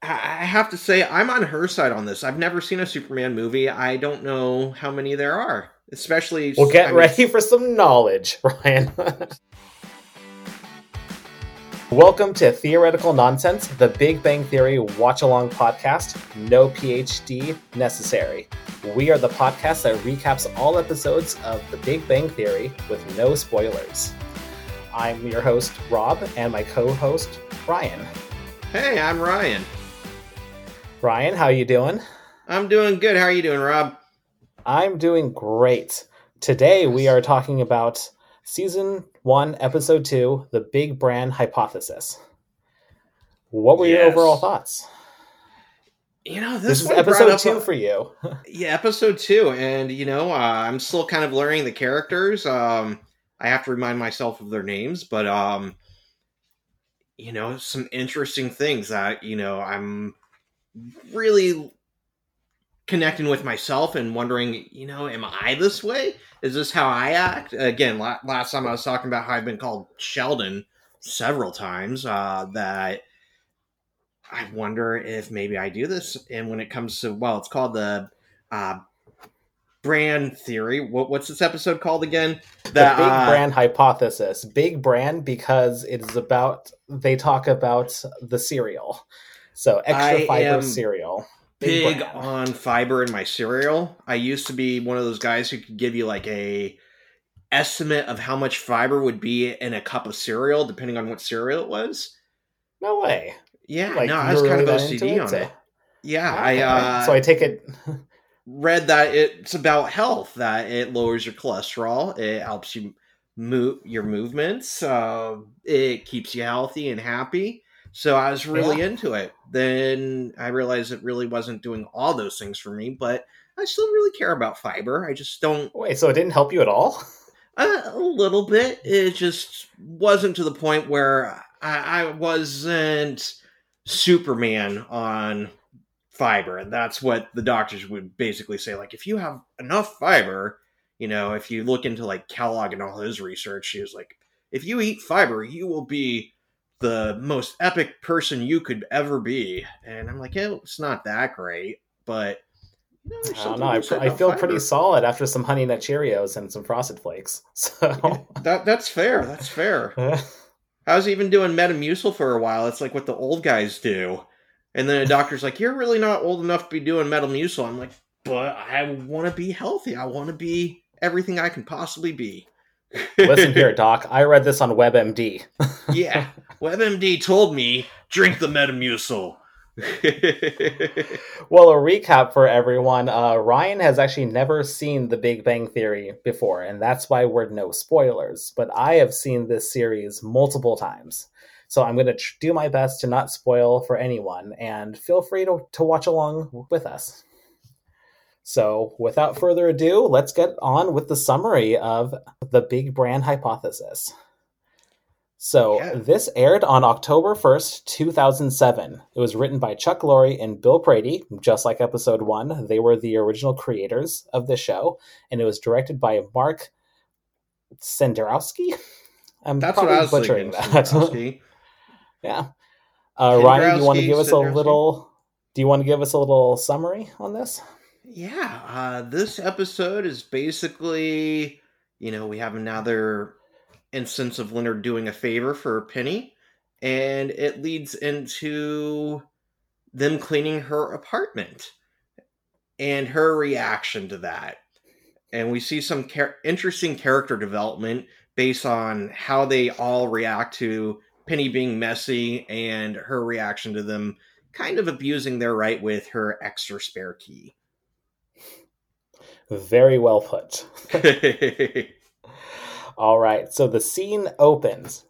I have to say, I'm on her side on this. I've never seen a Superman movie. I don't know how many there are, especially. Well, get I mean, ready for some knowledge, Ryan. Welcome to Theoretical Nonsense, the Big Bang Theory watch along podcast. No PhD necessary. We are the podcast that recaps all episodes of The Big Bang Theory with no spoilers. I'm your host, Rob, and my co host, Ryan. Hey, I'm Ryan. Ryan, how are you doing? I'm doing good. How are you doing, Rob? I'm doing great. Today we are talking about season one, episode two, the Big Bran Hypothesis. What were your overall thoughts? You know, This, this, is episode two a- for you. Yeah, episode two, and you know, uh, I'm still kind of learning the characters. Um, I have to remind myself of their names, but um, you know, some interesting things that you know I'm really connecting with myself and wondering, you know, am I this way? Is this how I act? Again, last time I was talking about how I've been called Sheldon several times. Uh, that I wonder if maybe I do this. And when it comes to well, it's called the uh, brand theory. What, what's this episode called again? the Big uh, Bran Hypothesis. Big Bran because it is about, they talk about the cereal. So extra I fiber cereal. big Bran. on fiber in my cereal. I used to be one of those guys who could give you like a estimate of how much fiber would be in a cup of cereal, depending on what cereal it was. No way. Yeah, Like, no, I was kind of really OCD on so- it. Yeah, Okay. I uh, so I take it. read that it's about health that it lowers your cholesterol it helps you move your movements uh, it keeps you healthy and happy so i was really Yeah. into it then i realized it really wasn't doing all those things for me but i still really care about fiber i just don't Wait, so it didn't help you at all? uh, a little bit it just wasn't to the point where i, I wasn't superman on fiber and that's what the doctors would basically say like if you have enough fiber you know if you look into like kellogg and all his research he was like if you eat fiber you will be the most epic person you could ever be and i'm like yeah, it's not that great but you know, I don't know. I, to be said I feel fiber. pretty solid after some Honey Nut Cheerios and some Frosted Flakes. So, that that's fair that's fair I was even doing Metamucil for a while. It's like what the old guys do. And then a doctor's like, You're really not old enough to be doing Metamucil. I'm like, But I want to be healthy. I want to be everything I can possibly be. listen here, Doc. I read this on WebMD. yeah. WebMD told me, Drink the Metamucil. Well, a recap for everyone. Uh, Ryan has actually never seen The Big Bang Theory before, and that's why we're no spoilers. But I have seen this series multiple times. So I'm going to tr- do my best to not spoil for anyone, and feel free to, to watch along with us. So, without further ado, let's get on with the summary of the Big Bran Hypothesis. So, Yeah. this aired on October 1st, 2007. It was written by Chuck Lorre and Bill Prady, just like episode one. They were the original creators of the show, and it was directed by Mark Senderowski. I'm That's what probably I was butchering that. Yeah. Uh, Ryan, do you want to give us a little? Do you want to give us a little summary on this? Yeah, uh, this episode is basically, you know, we have another instance of Leonard doing a favor for Penny, and it leads into them cleaning her apartment and her reaction to that. And we see some char- interesting character development based on how they all react to Penny being messy and her reaction to them kind of abusing their right with her extra spare key. Very well put. All right, so the scene opens.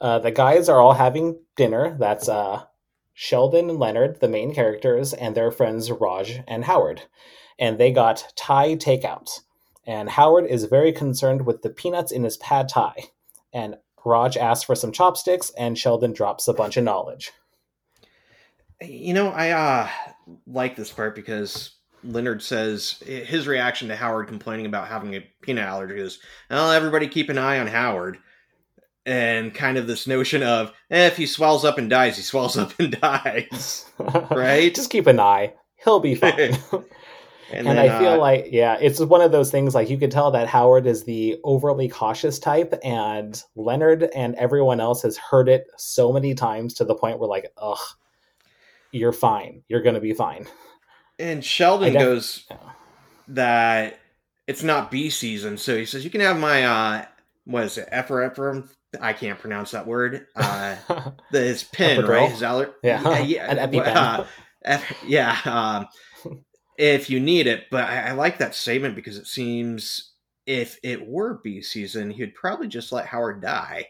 Uh, the guys are all having dinner. That's uh, Sheldon and Leonard, the main characters, and their friends Raj and Howard. And they got Thai takeout. And Howard is very concerned with the peanuts in his pad Thai. And Raj asks for some chopsticks, and Sheldon drops a bunch of knowledge. You know, I uh like this part because Leonard says his reaction to Howard complaining about having a peanut allergies. "Well, everybody keep an eye on Howard." and kind of this notion of eh, if he swells up and dies, he swells up and dies, right? Just keep an eye; he'll be fine. and, and then, I feel uh, like, yeah, it's one of those things. Like you can tell that Howard is the overly cautious type, and Leonard and everyone else has heard it so many times to the point where, like, ugh, you're fine. You're gonna be fine. And Sheldon def- goes yeah. that it's not bee season, so he says you can have my uh what is it, Ephraim? I can't pronounce that word. Uh the, his pin, right? His aller- yeah, yeah, EpiPen. Uh, F- yeah, um, if you need it. But I, I like that statement because it seems if it were bee season, he'd probably just let Howard die.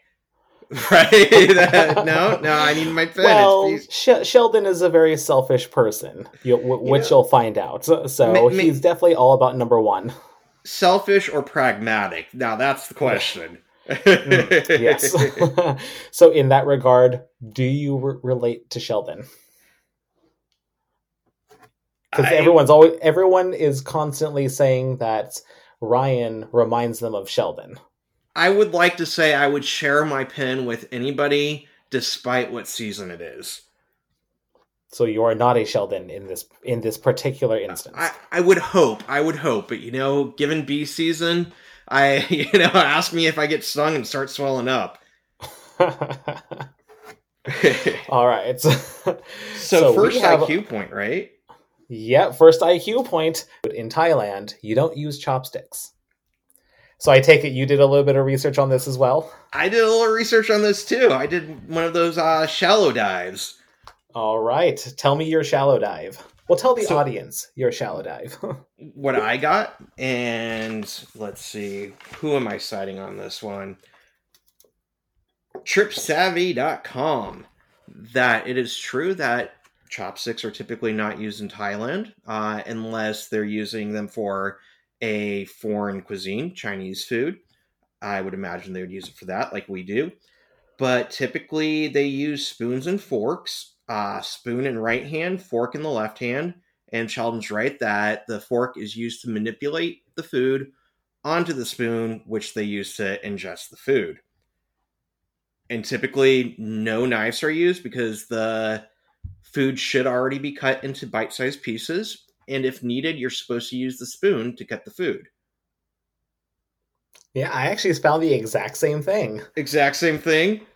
right? no, no, I need my pen. Well, Sh- Sheldon is a very selfish person, you, w- which you'll find out. So, so ma- he's definitely all about number one. Selfish or pragmatic? Now that's the question. mm, yes. so, in that regard, do you re- relate to Sheldon? Because everyone's always everyone is constantly saying that Ryan reminds them of Sheldon. I would like to say I would share my pen with anybody, despite what season it is. So you are not a Sheldon in this in this particular instance. I, I would hope. I would hope, but you know, given bee season, I you know ask me if I get stung and start swelling up. All right. so, so first IQ point, right? Yeah, first IQ point. In Thailand, you don't use chopsticks. So I take it you did a little bit of research on this as well. I did a little research on this too. I did one of those uh, shallow dives. All right, tell me your shallow dive. Well, tell the so, audience your shallow dive. what I got, and let's see, who am I citing on this one? TripSavvy.com. That it is true that chopsticks are typically not used in Thailand uh, unless they're using them for a foreign cuisine, Chinese food. I would imagine they would use it for that, like we do. But typically, they use spoons and forks. Uh, spoon in right hand, fork in the left hand. And Sheldon's right that the fork is used to manipulate the food onto the spoon, which they use to ingest the food. And typically, no knives are used because the food should already be cut into bite sized pieces and if needed, you're supposed to use the spoon to cut the food. Yeah, I actually found the exact same thing. Exact same thing.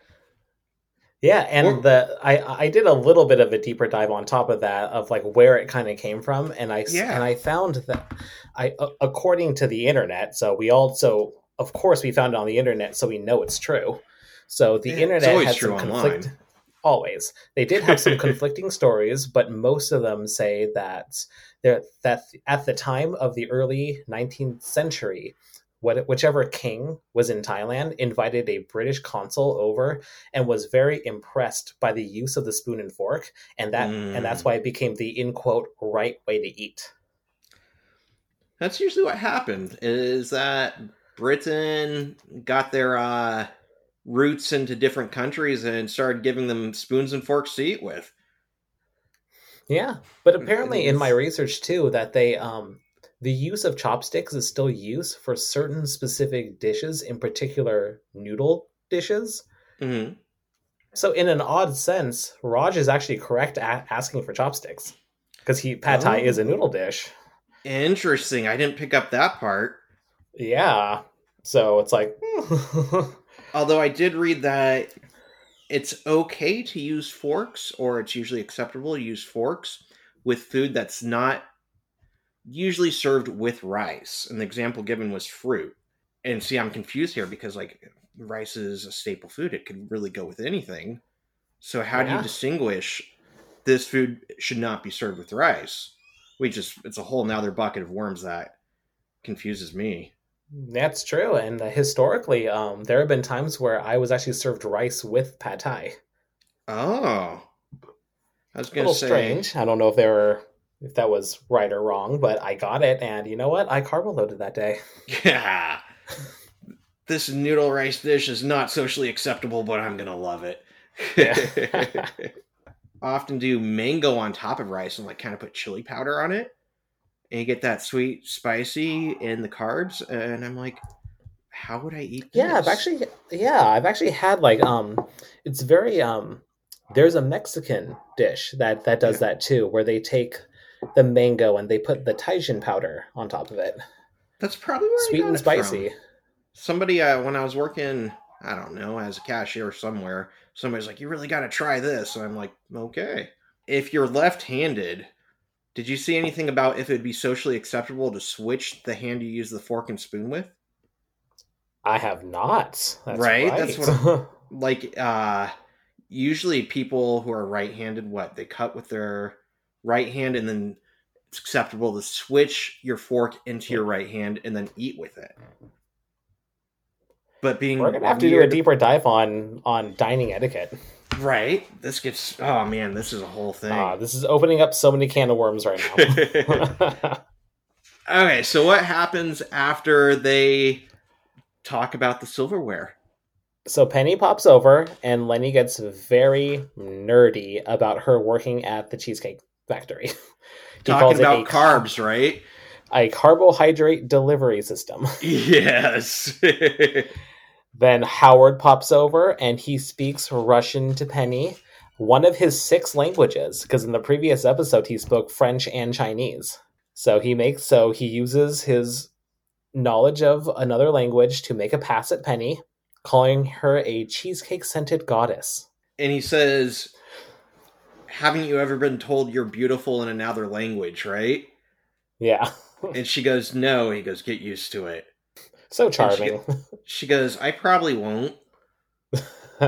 Yeah, and or, the I I did a little bit of a deeper dive on top of that of like where it kind of came from, and I yeah. and I found that I according to the internet. So we also, of course, we found it on the internet, so we know it's true. So the yeah, internet had some conflict. Online. Always, they did have some conflicting stories, but most of them say that that at the time of the early 19th century, what, whichever king was in Thailand invited a British consul over and was very impressed by the use of the spoon and fork, and that mm. and that's mm. why it became the in quote right way to eat. That's usually what happened. Is that Britain got their uh, roots into different countries and started giving them spoons and forks to eat with. Yeah, but apparently in my research too that they um the use of chopsticks is still used for certain specific dishes, in particular noodle dishes. Mm-hmm. So in an odd sense, Raj is actually correct at asking for chopsticks because he pad thai oh. is a oh. noodle dish. Interesting. I didn't pick up that part. Yeah. So it's like. Although I did read that it's okay to use forks, or it's usually acceptable to use forks with food that's not usually served with rice. And the example given was fruit. And see, I'm confused here because like rice is a staple food; it could really go with anything. So how yeah. do you distinguish this food should not be served with rice? We just it's a whole nother bucket of worms that confuses me. That's true, and historically, um, there have been times where I was actually served rice with pad thai. Oh, I was going to say strange. I don't know if they were if that was right or wrong, but I got it, and you know what? I carbo loaded that day. Yeah, this noodle rice dish is not socially acceptable, but I'm gonna love it. Yeah. Often do mango on top of rice and like kind of put chili powder on it and you get that sweet spicy in the carbs and i'm like how would I eat? this? Yeah, I've actually yeah, I've actually had like um it's very um there's a Mexican dish that that does Yeah. that too where they take the mango and they put the Tajín powder on top of it. That's probably Sweet and it from. spicy. Somebody uh, when I was working, I don't know, as a cashier somewhere, somebody's like, "You really got to try this," and I'm like, "Okay." If you're left-handed, did you see anything about if it'd be socially acceptable to switch the hand you use the fork and spoon with? I have not. That's Right, right. that's what like uh usually people who are right-handed what they cut with their right hand and then it's acceptable to switch your fork into your right hand and then eat with it but being We're gonna have to do a deeper dive on on dining etiquette. right this gets oh man this is a whole thing Ah, this is opening up so many can of worms right now. okay so what happens after they talk about the silverware so Penny pops over, and Lenny gets very nerdy about her working at the Cheesecake Factory. Talking about carbs right a carbohydrate delivery system. yes Then Howard pops over and he speaks Russian to Penny, one of his six languages, because in the previous episode he spoke French and Chinese. So he makes so he uses his knowledge of another language to make a pass at Penny, calling her a cheesecake scented goddess. and he says, "Haven't you ever been told you're beautiful in another language, right?" Yeah. And she goes, "No." He goes, "Get used to it." So she- charming. She goes, "I probably won't."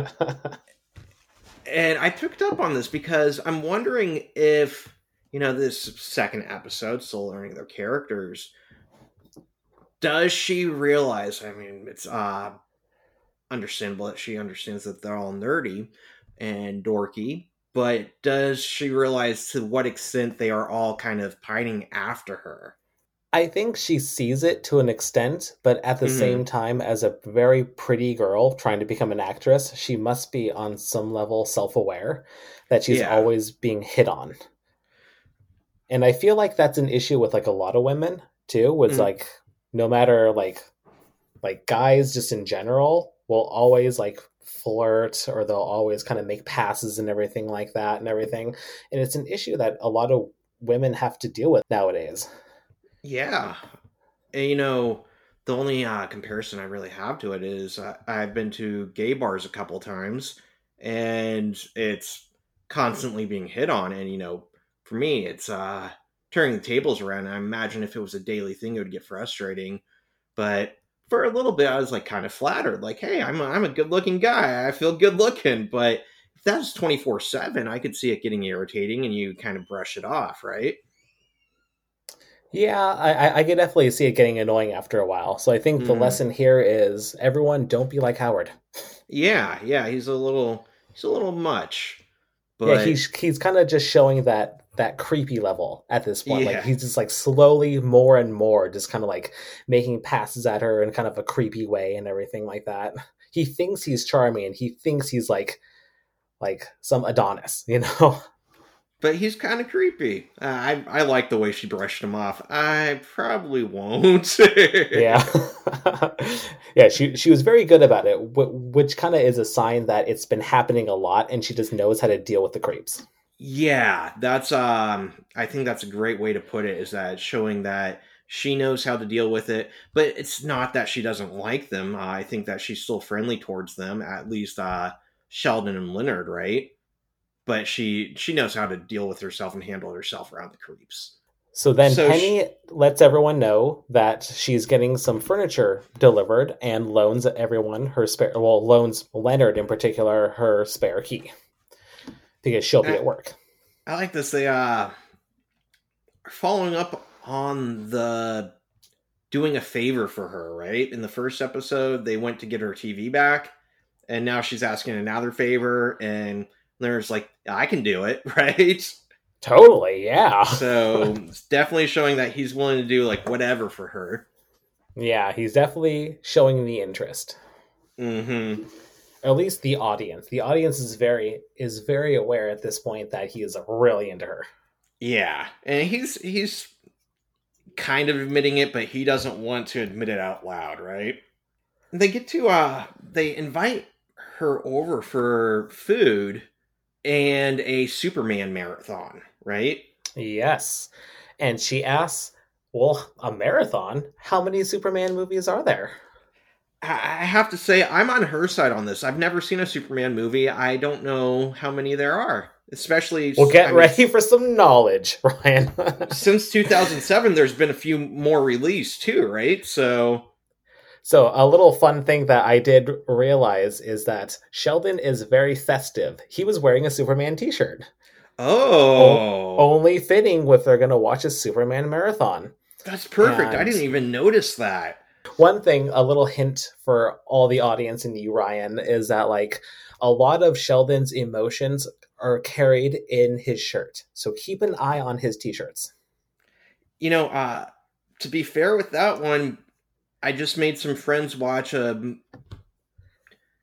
And I picked up on this because I'm wondering if you know this second episode, still learning their characters. Does she realize? I mean, it's uh understandable that she understands that they're all nerdy and dorky, but does she realize to what extent they are all kind of pining after her? I think she sees it to an extent, but at the Mhm. same time, as a very pretty girl trying to become an actress, she must be on some level self aware that she's Yeah. always being hit on. And I feel like that's an issue with like a lot of women too, was Mm. like no matter like like guys just in general will always like flirt or they'll always kind of make passes and everything like that and everything. And it's an issue that a lot of women have to deal with nowadays. Yeah. And, you know, the only uh, comparison I really have to it is uh, I've been to gay bars a couple times and it's constantly being hit on. And, you know, for me, it's uh, turning the tables around. I imagine if it was a daily thing, it would get frustrating. But for a little bit, I was like kind of flattered, like, hey, I'm a, I'm a good looking guy. I feel good looking. But if that was 24 7, I could see it getting irritating and you kind of brush it off, right? Yeah, I, I- could definitely see it getting annoying after a while. So I think the Mhm. lesson here is everyone don't be like Howard. Yeah, yeah, he's a little he's a little much. But yeah, he's he's kind of just showing that that creepy level at this point. Yeah. Like he's just like slowly more and more just kind of like making passes at her in kind of a creepy way and everything like that. He thinks he's charming and he thinks he's like like some Adonis, you know? but he's kind of creepy. Uh, I I like the way she brushed him off. I probably won't. yeah yeah she she was very good about it which kind of is a sign that it's been happening a lot and she just knows how to deal with the creeps Yeah, that's um I think that's a great way to put it is that showing that she knows how to deal with it, but it's not that she doesn't like them. Uh, I think that she's still friendly towards them, at least uh Sheldon and Leonard, right? But she she knows how to deal with herself and handle herself around the creeps. so then So penny lets everyone know that she's getting some furniture delivered and loans everyone her spare well loans leonard in particular her spare key because she'll be Uh, at work I like this. They uh following up on the doing a favor for her, right? In the first episode, they went to get her TV back, and now she's asking another favor, and there's like, I can do it, right? totally yeah So it's definitely showing that he's willing to do like whatever for her. yeah he's definitely showing the interest Mm-hmm. At least the audience the audience is very is very aware at this point that he is really into her Yeah. And he's he's kind of admitting it, but he doesn't want to admit it out loud, right? they get to uh they invite her over for food and a Superman marathon, right? Yes. And she asks, Well, a marathon? How many Superman movies are there? I have to say, I'm on her side on this. I've never seen a Superman movie. I don't know how many there are. Especially, Well, get I mean, ready for some knowledge, Ryan. since 2007, there's been a few more released too, right? So, so, a little fun thing that I did realize is that Sheldon is very festive. He was wearing a Superman t shirt. oh, Only fitting with they're going to watch a Superman marathon. that's perfect. I didn't even notice that. One thing, a little hint for all the audience and you, Ryan, is that like a lot of Sheldon's emotions are carried in his shirt. So keep an eye on his t-shirts. You know, uh, to be fair with that one, I just made some friends watch a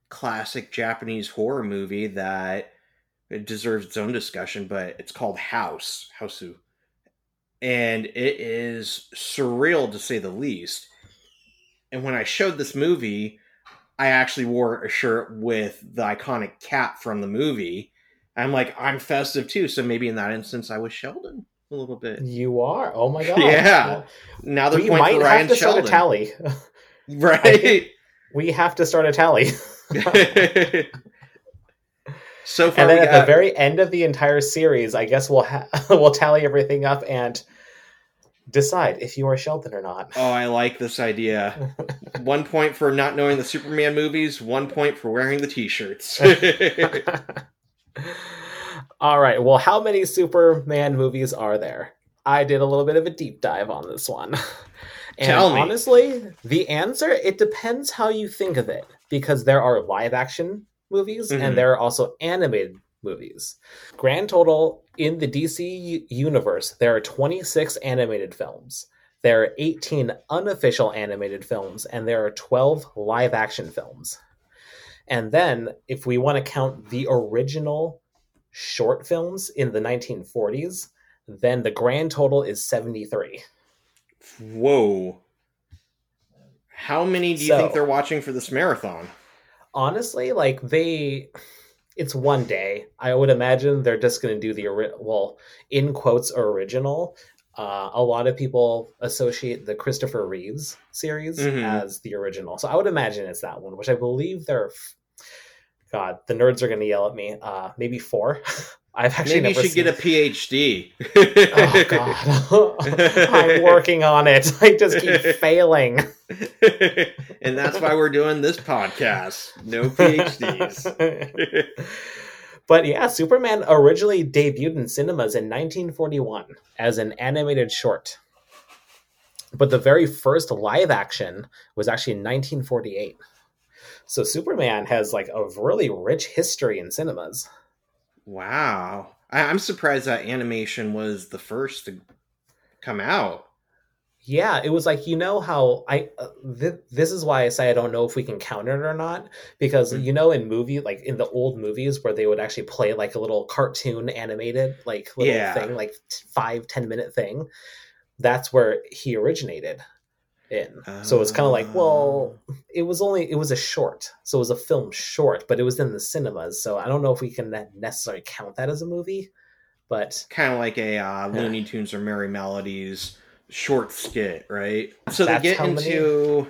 classic Japanese horror movie that it deserves its own discussion, but it's called House, Hausu. And it is surreal to say the least. And when I showed this movie, I actually wore a shirt with the iconic cat from the movie. I'm like, I'm festive too. So maybe in that instance, I was Sheldon a little bit. You are. Oh my god. Yeah. Well, Now they're we pointing might for have Ryan to start a tally. Right. we have to start a tally. so far, and then at got, the very end of the entire series, I guess we'll ha- we'll tally everything up and decide if you are Sheldon or not. oh, I like this idea. one point for not knowing the Superman movies. One point for wearing the T-shirts. All right. Well, how many Superman movies are there? I did a little bit of a deep dive on this one. And Tell me. honestly, the answer it depends how you think of it because there are live action movies Mhm. and there are also animated movies. Grand total in the DC universe, there are 26 animated films. There are 18 unofficial animated films and there are 12 live action films. And then if we want to count the original short films in the 1940s, then the grand total is 73. Whoa. How many do you So- think they're watching for this marathon? Honestly, like they it's one day. I would imagine they're just going to do the well, in quotes original. Uh, a lot of people associate the Christopher Reeves series Mhm. as the original. So I would imagine it's that one, which I believe they're God, the nerds are going to yell at me. Uh, maybe 4. I've actually Maybe you should get a PhD. Oh god. I'm working on it. I just keep failing. and that's why we're doing this podcast. No PhDs. but yeah, Superman originally debuted in cinemas in 1941 as an animated short. But the very first live action was actually in 1948. So Superman has like a really rich history in cinemas. Wow. I- I'm surprised that animation was the first to come out. Yeah, it was like you know how I uh, th- this is why I say I don't know if we can count it or not because Mm. you know in movie like in the old movies where they would actually play like a little cartoon animated like little Yeah. thing like t- five ten minute thing that's where he originated in so it's kind of like well it was only it was a short so it was a film short but it was in the cinemas so I don't know if we can necessarily count that as a movie but kind of like a uh, Looney Tunes or Merrie Melodies short skit, right? So they get how many- into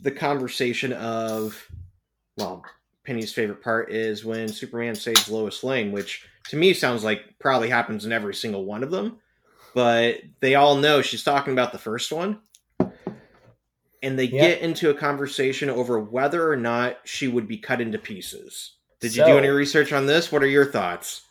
the conversation of, well, Penny's favorite part is when Superman saves Lois Lane, which to me sounds like probably happens in every single one of them. But they all know she's talking about the first one. And they Yeah. get into a conversation over whether or not she would be cut into pieces. Did you do any research on this? What are your thoughts?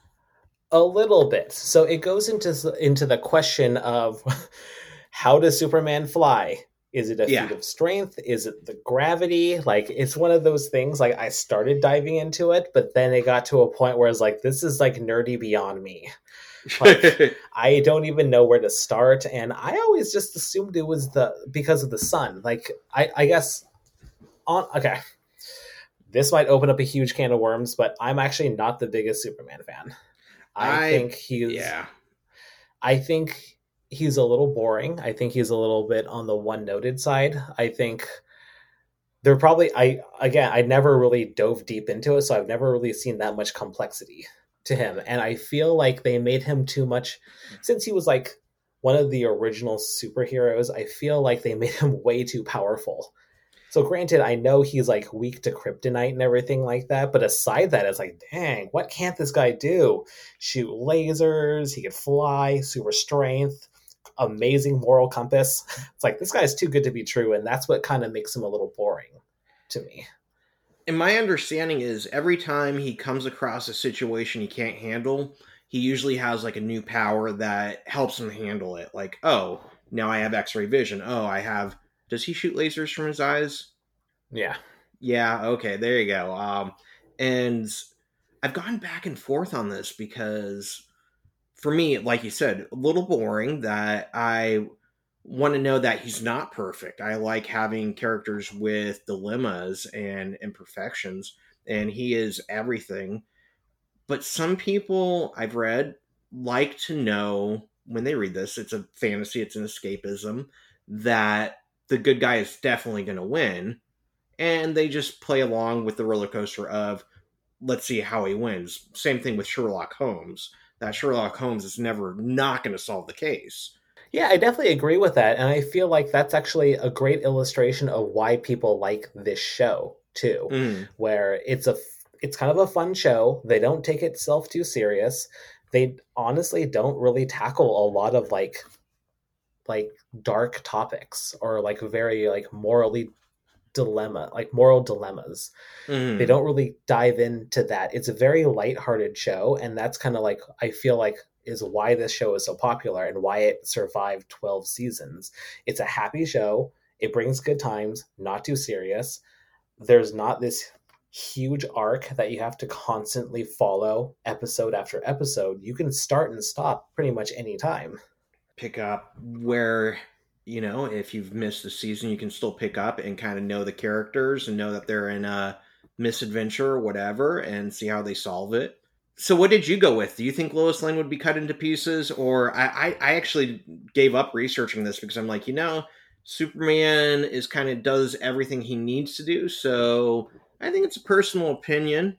A little bit. So it goes into into the question of how does Superman fly? Is it a Yeah. feat of strength? Is it the gravity? Like it's one of those things. Like I started diving into it, but then it got to a point where it's like this is like nerdy beyond me. Like- I don't even know where to start, and I always just assumed it was the because of the sun. Like I, I guess on okay. This might open up a huge can of worms, but I'm actually not the biggest Superman fan. I, I- think he's yeah. I think he's a little boring. I think he's a little bit on the one noted side. I think they're probably I again I never really dove deep into it, so I've never really seen that much complexity to him, and I feel like they made him too much since he was like one of the original superheroes. I feel like they made him way too powerful. So granted, I know he's like weak to kryptonite and everything like that, but aside that, it's like, dang, what can't this guy do? Shoot lasers, he can fly, super strength, amazing moral compass. It's like this guy's too good to be true, and that's what kind of makes him a little boring to me. And my understanding is every time he comes across a situation he can't handle, he usually has like a new power that helps him handle it. Like, oh, now I have X-ray vision. Oh, I have does he shoot lasers from his eyes? Yeah. Yeah, okay, there you go. Um and I've gone back and forth on this because for me, like you said, a little boring that I want to know that he's not perfect. I like having characters with dilemmas and imperfections, and he is everything. But some people I've read like to know when they read this, it's a fantasy, it's an escapism, that the good guy is definitely going to win. And they just play along with the roller coaster of, let's see how he wins. Same thing with Sherlock Holmes. That Sherlock Holmes is never not going to solve the case. Yeah, I definitely agree with that. And I feel like that's actually a great illustration of why people like this show, too, Mm. where it's a it's kind of a fun show. They don't take itself too serious. They honestly don't really tackle a lot of like like dark topics or like very like morally dilemma like moral dilemmas Mm. they don't really dive into that it's a very light-hearted show and that's kind of like i feel like is why this show is so popular and why it survived 12 seasons. It's a happy show. It brings good times not too serious. There's not this huge arc that you have to constantly follow episode after episode. You can start and stop pretty much any time. Pick up where you know if you've missed a season you can still pick up and kind of know the characters and know that they're in a misadventure or whatever and see how they solve it so what did you go with do you think lois lane would be cut into pieces or i i, I actually gave up researching this because i'm like you know superman is kind of does everything he needs to do so i think it's a personal opinion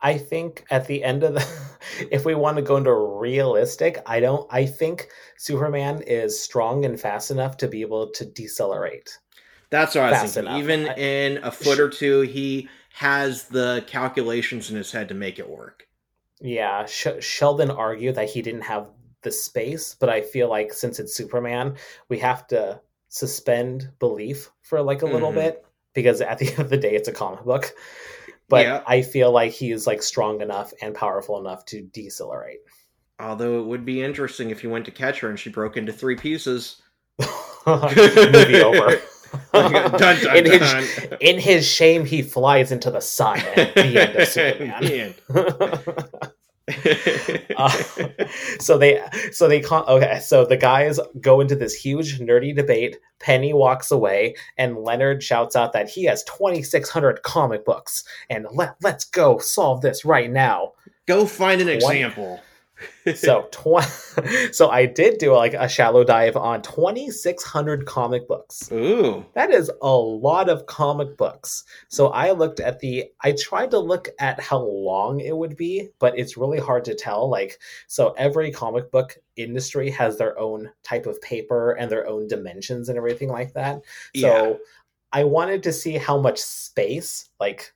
I think at the end of the, if we want to go into realistic, I don't. I think Superman is strong and fast enough to be able to decelerate. That's what I was thinking. enough. Even I- in a foot or two, he has the calculations in his head to make it work. Yeah, Sh- Sheldon argued that he didn't have the space, but I feel like since it's Superman, we have to suspend belief for like a little Mhm. bit because at the end of the day, it's a comic book. But Yeah. I feel like he's like strong enough and powerful enough to decelerate. Although it would be interesting if you went to catch her and she broke into three pieces. Movie over. dun, dun, in, his, in his shame, he flies into the sun at the end of Superman. The Uh, so they, so they, con- okay. So the guys go into this huge nerdy debate. Penny walks away, and Leonard shouts out that he has twenty six hundred comic books, and let let's go solve this right now. Go find an What? example. So tw- so I did do like a shallow dive on twenty six hundred comic books. Ooh. That is a lot of comic books. So I looked at the I tried to look at how long it would be, but it's really hard to tell. Like so every comic book industry has their own type of paper and their own dimensions and everything like that. Yeah. So I wanted to see how much space, like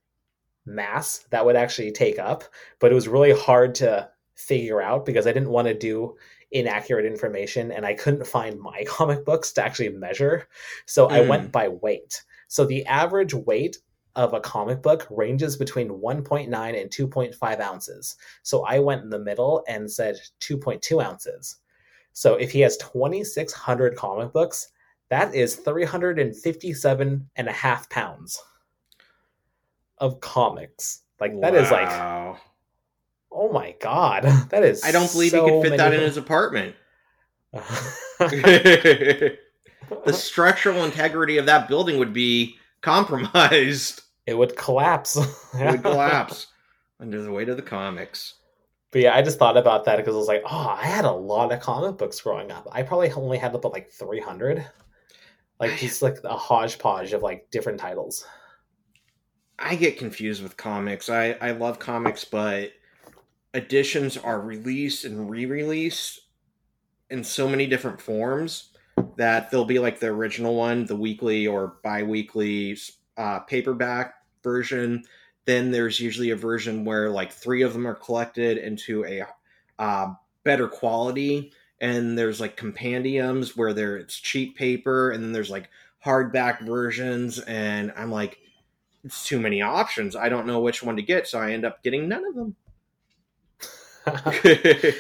mass, that would actually take up, but it was really hard to figure out because I didn't want to do inaccurate information and I couldn't find my comic books to actually measure. So I Mm. went by weight. So the average weight of a comic book ranges between 1.9 and 2.5 ounces. So I went in the middle and said 2.2 ounces. So if he has 2,600 comic books, that is 357 and a half pounds of comics. Like that is like, Wow. Oh my god, that is. I don't believe so he could fit that in his apartment. the structural integrity of that building would be compromised. it would collapse. It would collapse under the weight of the comics. But yeah, I just thought about that because I was like, oh, I had a lot of comic books growing up. I probably only had about like 300. Like just like a hodgepodge of like different titles. I get confused with comics. I I love comics, but editions are released and re-released in so many different forms that they'll be like the original one, the weekly or bi-weekly uh, paperback version. Then there's usually a version where like three of them are collected into a uh, better quality, and there's like compendiums where there it's cheap paper, and then there's like hardback versions, and I'm like, it's too many options. I don't know which one to get, so I end up getting none of them.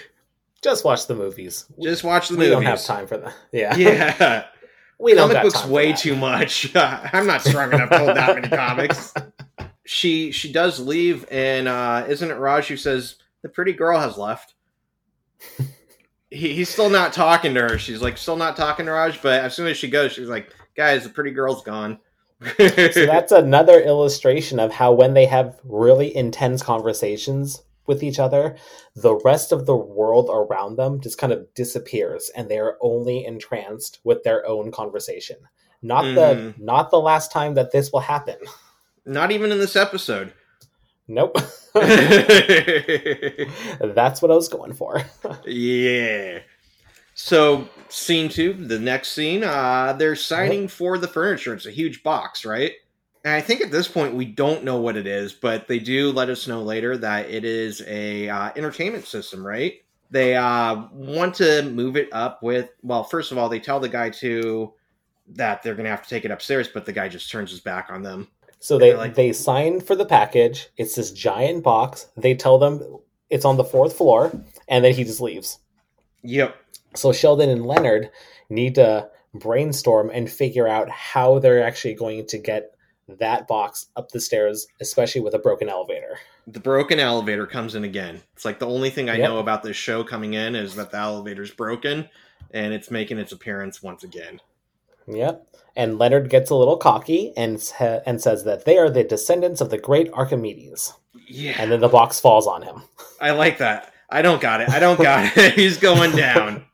Just watch the movies. Just watch the we movies. don't have time for that. Yeah. Yeah. we don't Comic books way too much. I'm not strong enough to hold that many comics. She she does leave, and uh, isn't it Raj who says the pretty girl has left? he, he's still not talking to her. She's like still not talking to Raj, but as soon as she goes, she's like, "Guys, the pretty girl's gone." So that's another illustration of how when they have really intense conversations with each other, the rest of the world around them just kind of disappears and they are only entranced with their own conversation. Not the not the last time that this will happen. not even in this episode. Nope. That's what I was going for. yeah. So scene two, the next scene, uh, they're signing for the furniture. It's a huge box, right? And I think at this point we don't know what it is, but they do let us know later that it is a uh, entertainment system, right? They uh, want to move it up with. Well, first of all, they tell the guy to that they're going to have to take it upstairs, but the guy just turns his back on them. So they like- they sign for the package. It's this giant box. They tell them it's on the fourth floor, and then he just leaves. Yep. So Sheldon and Leonard need to brainstorm and figure out how they're actually going to get that box up the stairs, especially with a broken elevator. The broken elevator comes in again. It's like the only thing I Yep. know about this show coming in is that the elevator's broken and it's making its appearance once again. Yep. And Leonard gets a little cocky and and says that they are the descendants of the great Archimedes. Yeah. And then the box falls on him. I like that. I don't got it. I don't got it. He's going down.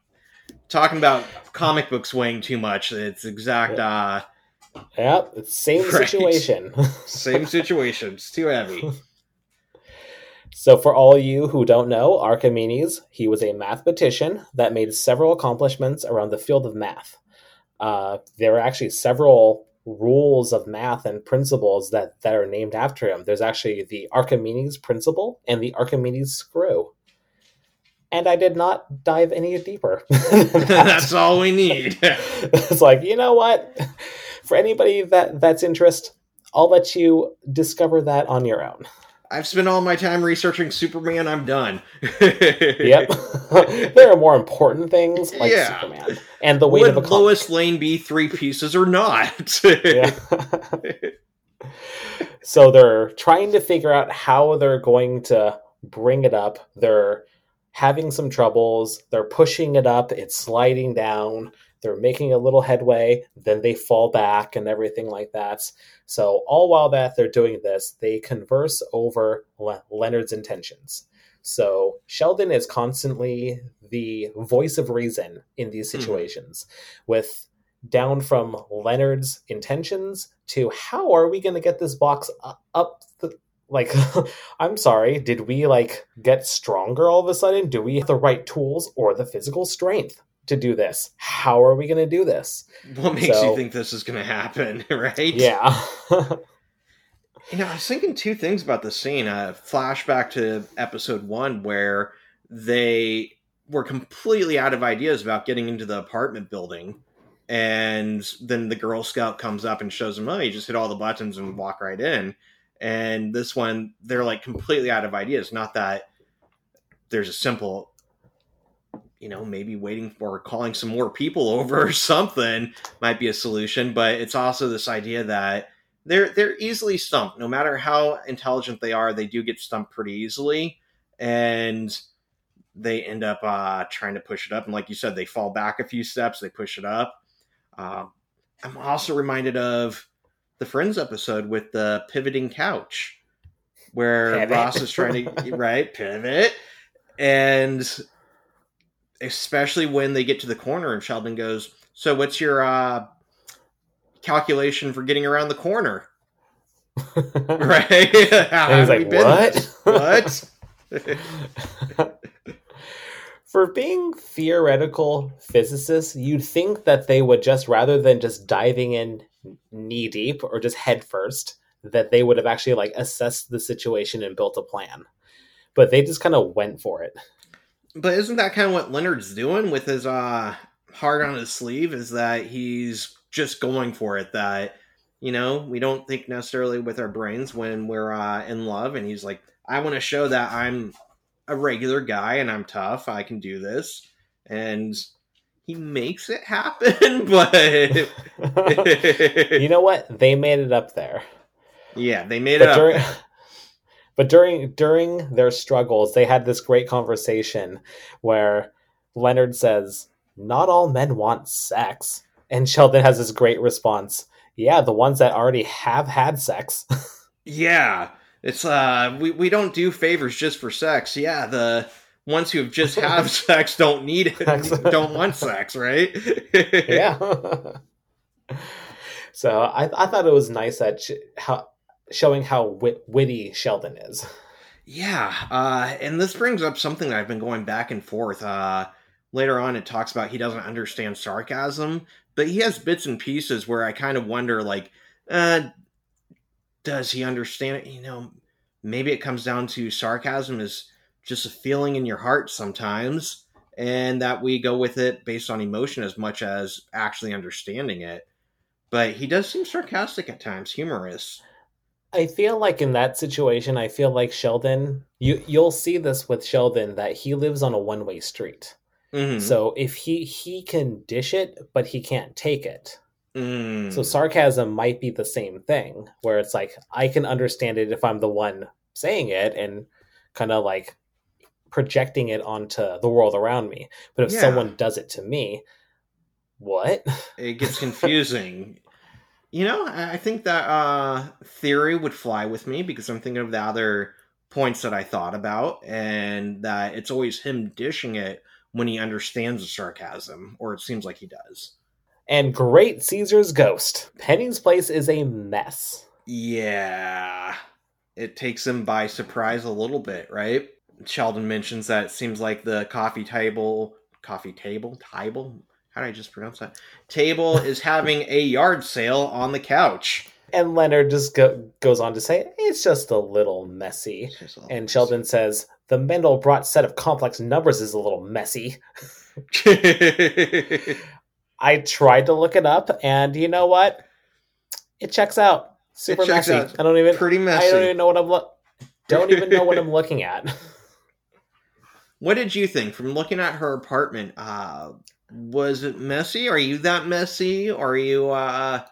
Talking about comic books weighing too much. It's exact uh Yep. It's same Right. situation. same situation. It's too heavy. So, for all you who don't know, Archimedes, he was a mathematician that made several accomplishments around the field of math. Uh, there are actually several rules of math and principles that, that are named after him. There's actually the Archimedes principle and the Archimedes screw. And I did not dive any deeper. That's all we need. it's like, you know what? For anybody that that's interest, I'll let you discover that on your own. I've spent all my time researching Superman. I'm done. Yep. there are more important things like Yeah. Superman and the weight Would of a comic. Lois Lane be three pieces or not? Yeah. so they're trying to figure out how they're going to bring it up. They're having some troubles. They're pushing it up. It's sliding down. They're making a little headway. Then they fall back and everything like that. So all while that they're doing this, they converse over Le- Leonard's intentions. So Sheldon is constantly the voice of reason in these Mhm. situations, with down from Leonard's intentions to how are we going to get this box up the like I'm sorry, did we like get stronger all of a sudden? Do we have the right tools or the physical strength to do this? How are we going to do this? what makes So- you think this is going to happen, right? Yeah. You know, I was thinking two things about the scene. A flashback to episode one where they were completely out of ideas about getting into the apartment building. And then the Girl Scout comes up and shows them, oh, you just hit all the buttons and walk right in. And this one, they're like completely out of ideas. Not that there's a simple, you know, maybe waiting for calling some more people over or something might be a solution. But it's also this idea that they're they're easily stumped. No matter how intelligent they are, they do get stumped pretty easily, and they end up uh, trying to push it up. And like you said, they fall back a few steps, they push it up. Um, I'm also reminded of the Friends episode with the pivoting couch, where Pivot. Ross is trying to right pivot, and especially when they get to the corner and Sheldon goes, "So what's your uh, calculation for getting around the corner. right? and he's like, what? What? For being theoretical physicists, you'd think that they would just, rather than just diving in knee deep or just head first, that they would have actually like assessed the situation and built a plan. But they just kind of went for it. But isn't that kind of what Leonard's doing with his uh heart on his sleeve? Is that he's just going for it? That you know we don't think necessarily with our brains when we're uh, in love, and he's like, I want to show that I'm a regular guy and I'm tough. I can do this, and he makes it happen. But you know what? They made it up there. Yeah, they made But it during, up. but during during their struggles, they had this great conversation where Leonard says, "Not all men want sex," and Sheldon has this great response. Yeah, the ones that already have had sex. Yeah, it's uh, we we don't do favors just for sex. Yeah, the ones who have just have sex don't need it, don't want sex, right? yeah. so I, I thought it was nice that sh- how showing how wit- witty Sheldon is. Yeah, uh, and this brings up something that I've been going back and forth. Uh, later on, it talks about he doesn't understand sarcasm, but he has bits and pieces where I kind of wonder, like, uh, does he understand it? You know, maybe it comes down to sarcasm is just a feeling in your heart sometimes, and that we go with it based on emotion as much as actually understanding it. But he does seem sarcastic at times, humorous. I feel like in that situation, I feel like Sheldon. You you'll see this with Sheldon that he lives on a one way street. Mhm. So if he he can dish it, but he can't take it. Mm. So sarcasm might be the same thing, where it's like I can understand it if I'm the one saying it and kind of like projecting it onto the world around me. But if Yeah. someone does it to me, what? it gets confusing. you know, I I think that uh, theory would fly with me because I'm thinking of the other points that I thought about, and that it's always him dishing it when he understands the sarcasm, or it seems like he does. And great Caesar's ghost. Penny's place is a mess. Yeah, it takes him by surprise a little bit, right? Sheldon mentions that it seems like the coffee table, coffee table, table. How did I just pronounce that? Table is having a yard sale on the couch. And Leonard just go, goes on to say, it's just a little messy. A little And Sheldon says, the Mandelbrot set of complex numbers is a little messy. I tried to look it up, and you know what? It checks out. Super checks messy. out. I don't even. Pretty messy. I don't even know what I'm look. Don't even know what I'm looking at. What did you think from looking at her apartment? Uh, was it messy? Are you that messy? Are you uh,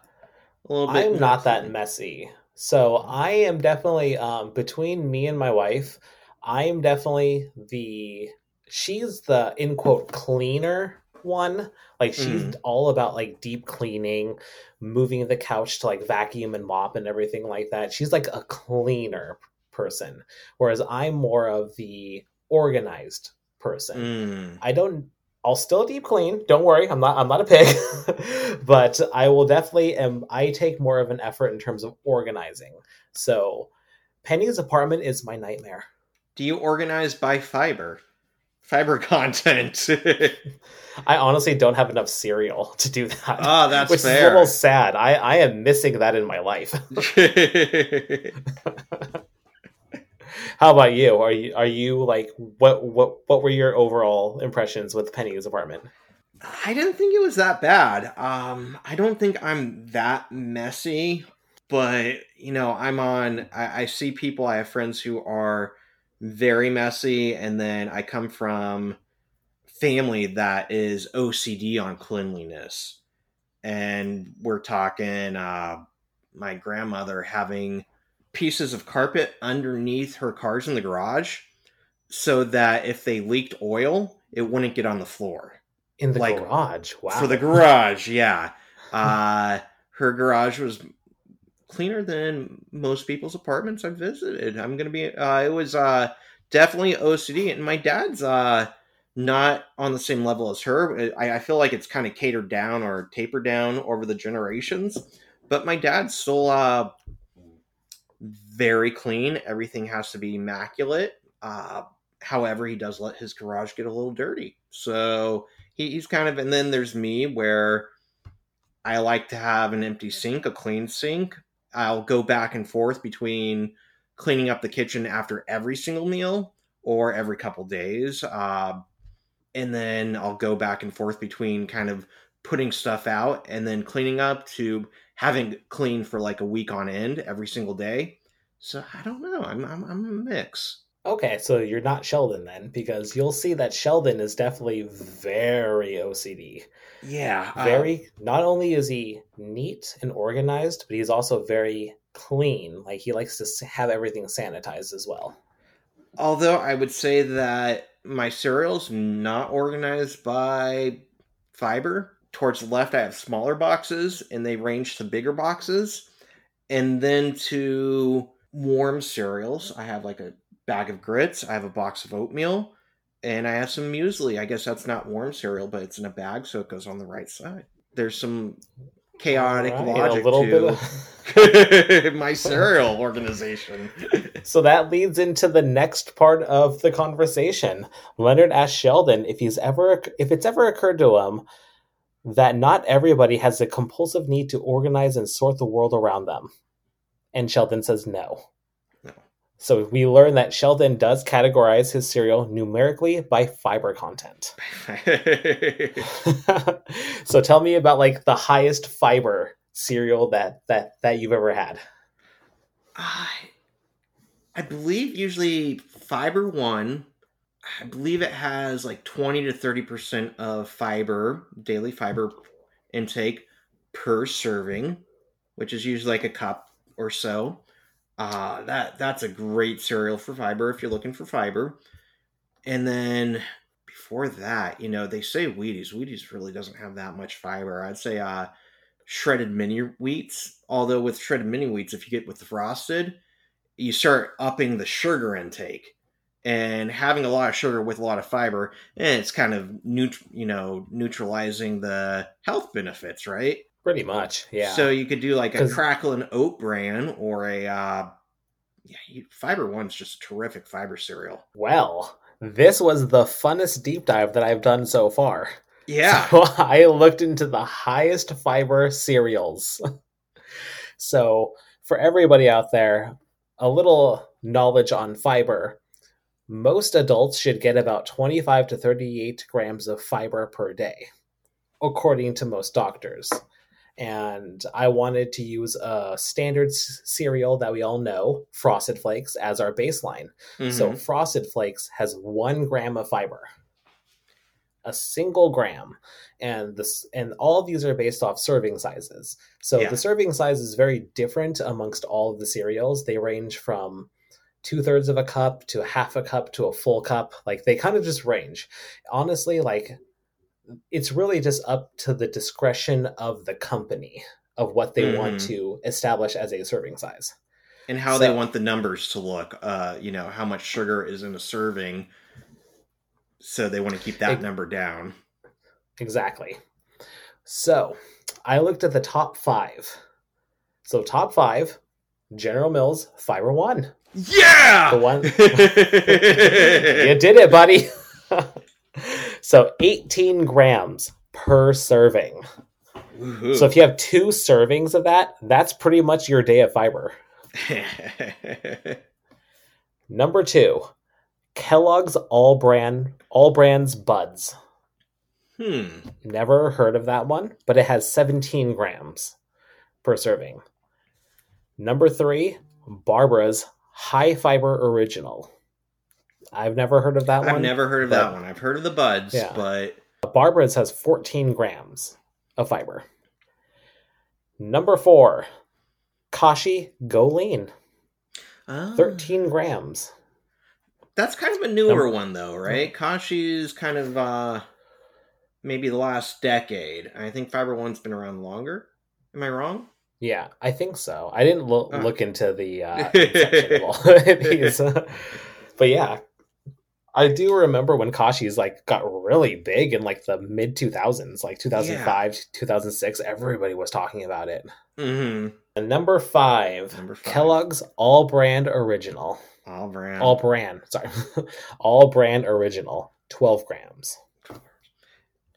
a little bit? I'm not that messy. So I am definitely um, between me and my wife. I am definitely the. She's the in quote cleaner one. Like she's Mhm. all about like deep cleaning, moving the couch to like vacuum and mop and everything like that. She's like a cleaner person, whereas I'm more of the organized person. Mm. I don't. I'll still deep clean. Don't worry. I'm not. I'm not a pig. but I will definitely. Am. I take more of an effort in terms of organizing. So, Penny's apartment is my nightmare. Do you organize by fiber? Fiber content. I honestly don't have enough cereal to do that. Ah, that's which is a little sad. I I am missing that in my life. How about you? Are you are you like what what what were your overall impressions with Penny's apartment? I didn't think it was that bad. Um, I don't think I'm that messy, but you know, I'm on. I, I see people. I have friends who are very messy, and then I come from family that is OCD on cleanliness, and we're talking uh, my grandmother having pieces of carpet underneath her cars in the garage, so that if they leaked oil, it wouldn't get on the floor In the Like, garage. Wow. for the garage yeah uh her garage was cleaner than most people's apartments i've visited i'm gonna be uh it was uh definitely ocd and my dad's uh not on the same level as her i, I feel like it's kind of catered down or tapered down over the generations but my dad's still uh, very clean. Everything has to be immaculate. Uh, however, he does let his garage get a little dirty. So he, he's kind of, and then there's me where I like to have an empty sink, a clean sink. I'll go back and forth between cleaning up the kitchen after every single meal or every couple days. Uh, and then I'll go back and forth between kind of putting stuff out and then cleaning up to having clean for like a week on end every single day. So I don't know. I'm I'm, I'm a mix. Okay, so you're not Sheldon then, because you'll see that Sheldon is definitely very OCD. Yeah, uh, Very. not only is he neat and organized, but he's also very clean. Like he likes to have everything sanitized as well. although I would say that my cereal's not organized by fiber. Towards the left, I have smaller boxes, and they range to bigger boxes. And then to warm cereals, I have like a bag of grits, I have a box of oatmeal, and I have some muesli. I guess that's not warm cereal, but it's in a bag, so it goes on the right side. There's some chaotic Alright, logic a little to bit of- my cereal organization. So that leads into the next part of the conversation. Leonard asked Sheldon if he's ever if it's ever occurred to him that not everybody has a compulsive need to organize and sort the world around them. And Sheldon says no. No. So we learn that Sheldon does categorize his cereal numerically by fiber content. so tell me about like the highest fiber cereal that that that you've ever had. I, I believe usually fiber one. I believe it has like twenty to thirty percent of fiber, daily fiber intake per serving, which is usually like a cup or so. Uh, that that's a great cereal for fiber if you're looking for fiber. And then before that, you know, they say Wheaties. Wheaties really doesn't have that much fiber. I'd say uh, shredded mini wheats. Although with shredded mini wheats, if you get with the frosted, you start upping the sugar intake and having a lot of sugar with a lot of fiber, and it's kind of neut- you know neutralizing the health benefits, right? Pretty much, yeah. So you could do like a Cracklin' Oat Bran or a uh, yeah, fiber one's just a terrific fiber cereal. Well, this was the funnest deep dive that I've done so far. Yeah, So I looked into the highest fiber cereals. so, for everybody out there, a little knowledge on fiber. Most adults should get about 25 to 38 grams of fiber per day, according to most doctors. And I wanted to use a standard s- cereal that we all know, Frosted Flakes, as our baseline. So Mhm. Frosted Flakes has one gram of fiber, a single gram, and this and all of these are based off serving sizes. So Yeah. the serving size is very different amongst all of the cereals. They range from two thirds of a cup to half a cup to a full cup. Like they kind of just range. Honestly, like it's really just up to the discretion of the company of what they want Mhm. to establish as a serving size. and how they want the numbers to look. Uh, you know how much sugar is in a serving, so they want to keep that Ex- number down. Exactly. So I looked at the top five. So top five, General Mills Fiber One. Yeah, The one- You did it, buddy. so 18 grams per serving. Woohoo. So if you have two servings of that, that's pretty much your day of fiber. Number two, Kellogg's All Brand All Brands Buds. hmm. Never heard of that one, but it has 17 grams per serving. Number three, Barbara's High Fiber Original. I've never heard of that one. I've never heard of that one. I've heard of the buds, Yeah. but Barbara's has 14 grams of fiber. Number four, Kashi Go Lean, Ah. 13 grams. That's kind of a newer Number- one, though, right? Kashi's kind of uh maybe the last decade. I think Fiber One's been around longer. Am I wrong? Yeah, I think so. I didn't lo- Ah. look into the uh, of all these, but yeah, I do remember when Kashi's like got really big in like the mid 2000s, like 2005, 2006. Everybody was talking about it. Mm-hmm. And number five, Number five. Kellogg's All Brand Original. All brand. All brand, sorry. All brand original, 12 grams.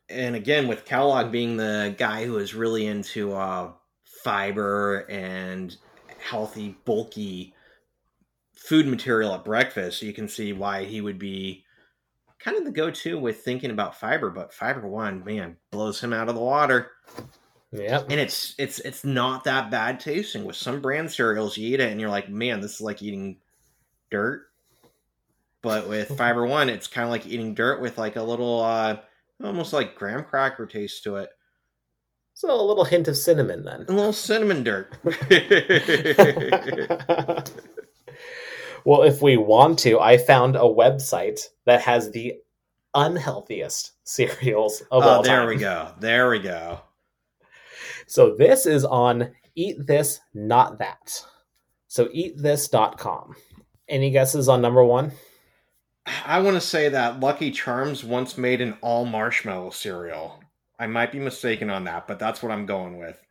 and again with Kellogg being the guy who is really into uh, fiber and healthy, bulky food material at breakfast, you can see why he would be kind of the go-to with thinking about fiber. But fiber one, man, blows him out of the water, Yep. and it's it's it's not that bad tasting. With some brand cereals, you eat it and you're like, man, this is like eating dirt. But with fiber one, it's kind of like eating dirt with like a little, uh, almost like graham cracker taste to it. So a little hint of cinnamon then. A little cinnamon dirt. well, if we want to, I found a website that has the unhealthiest cereals of oh, all there time. we go. There we go. So this is on Eat This Not That. So eatthis.com. Any guesses on number one? I want to say that Lucky Charms once made an all marshmallow cereal. I might be mistaken on that, but that's what I'm going with.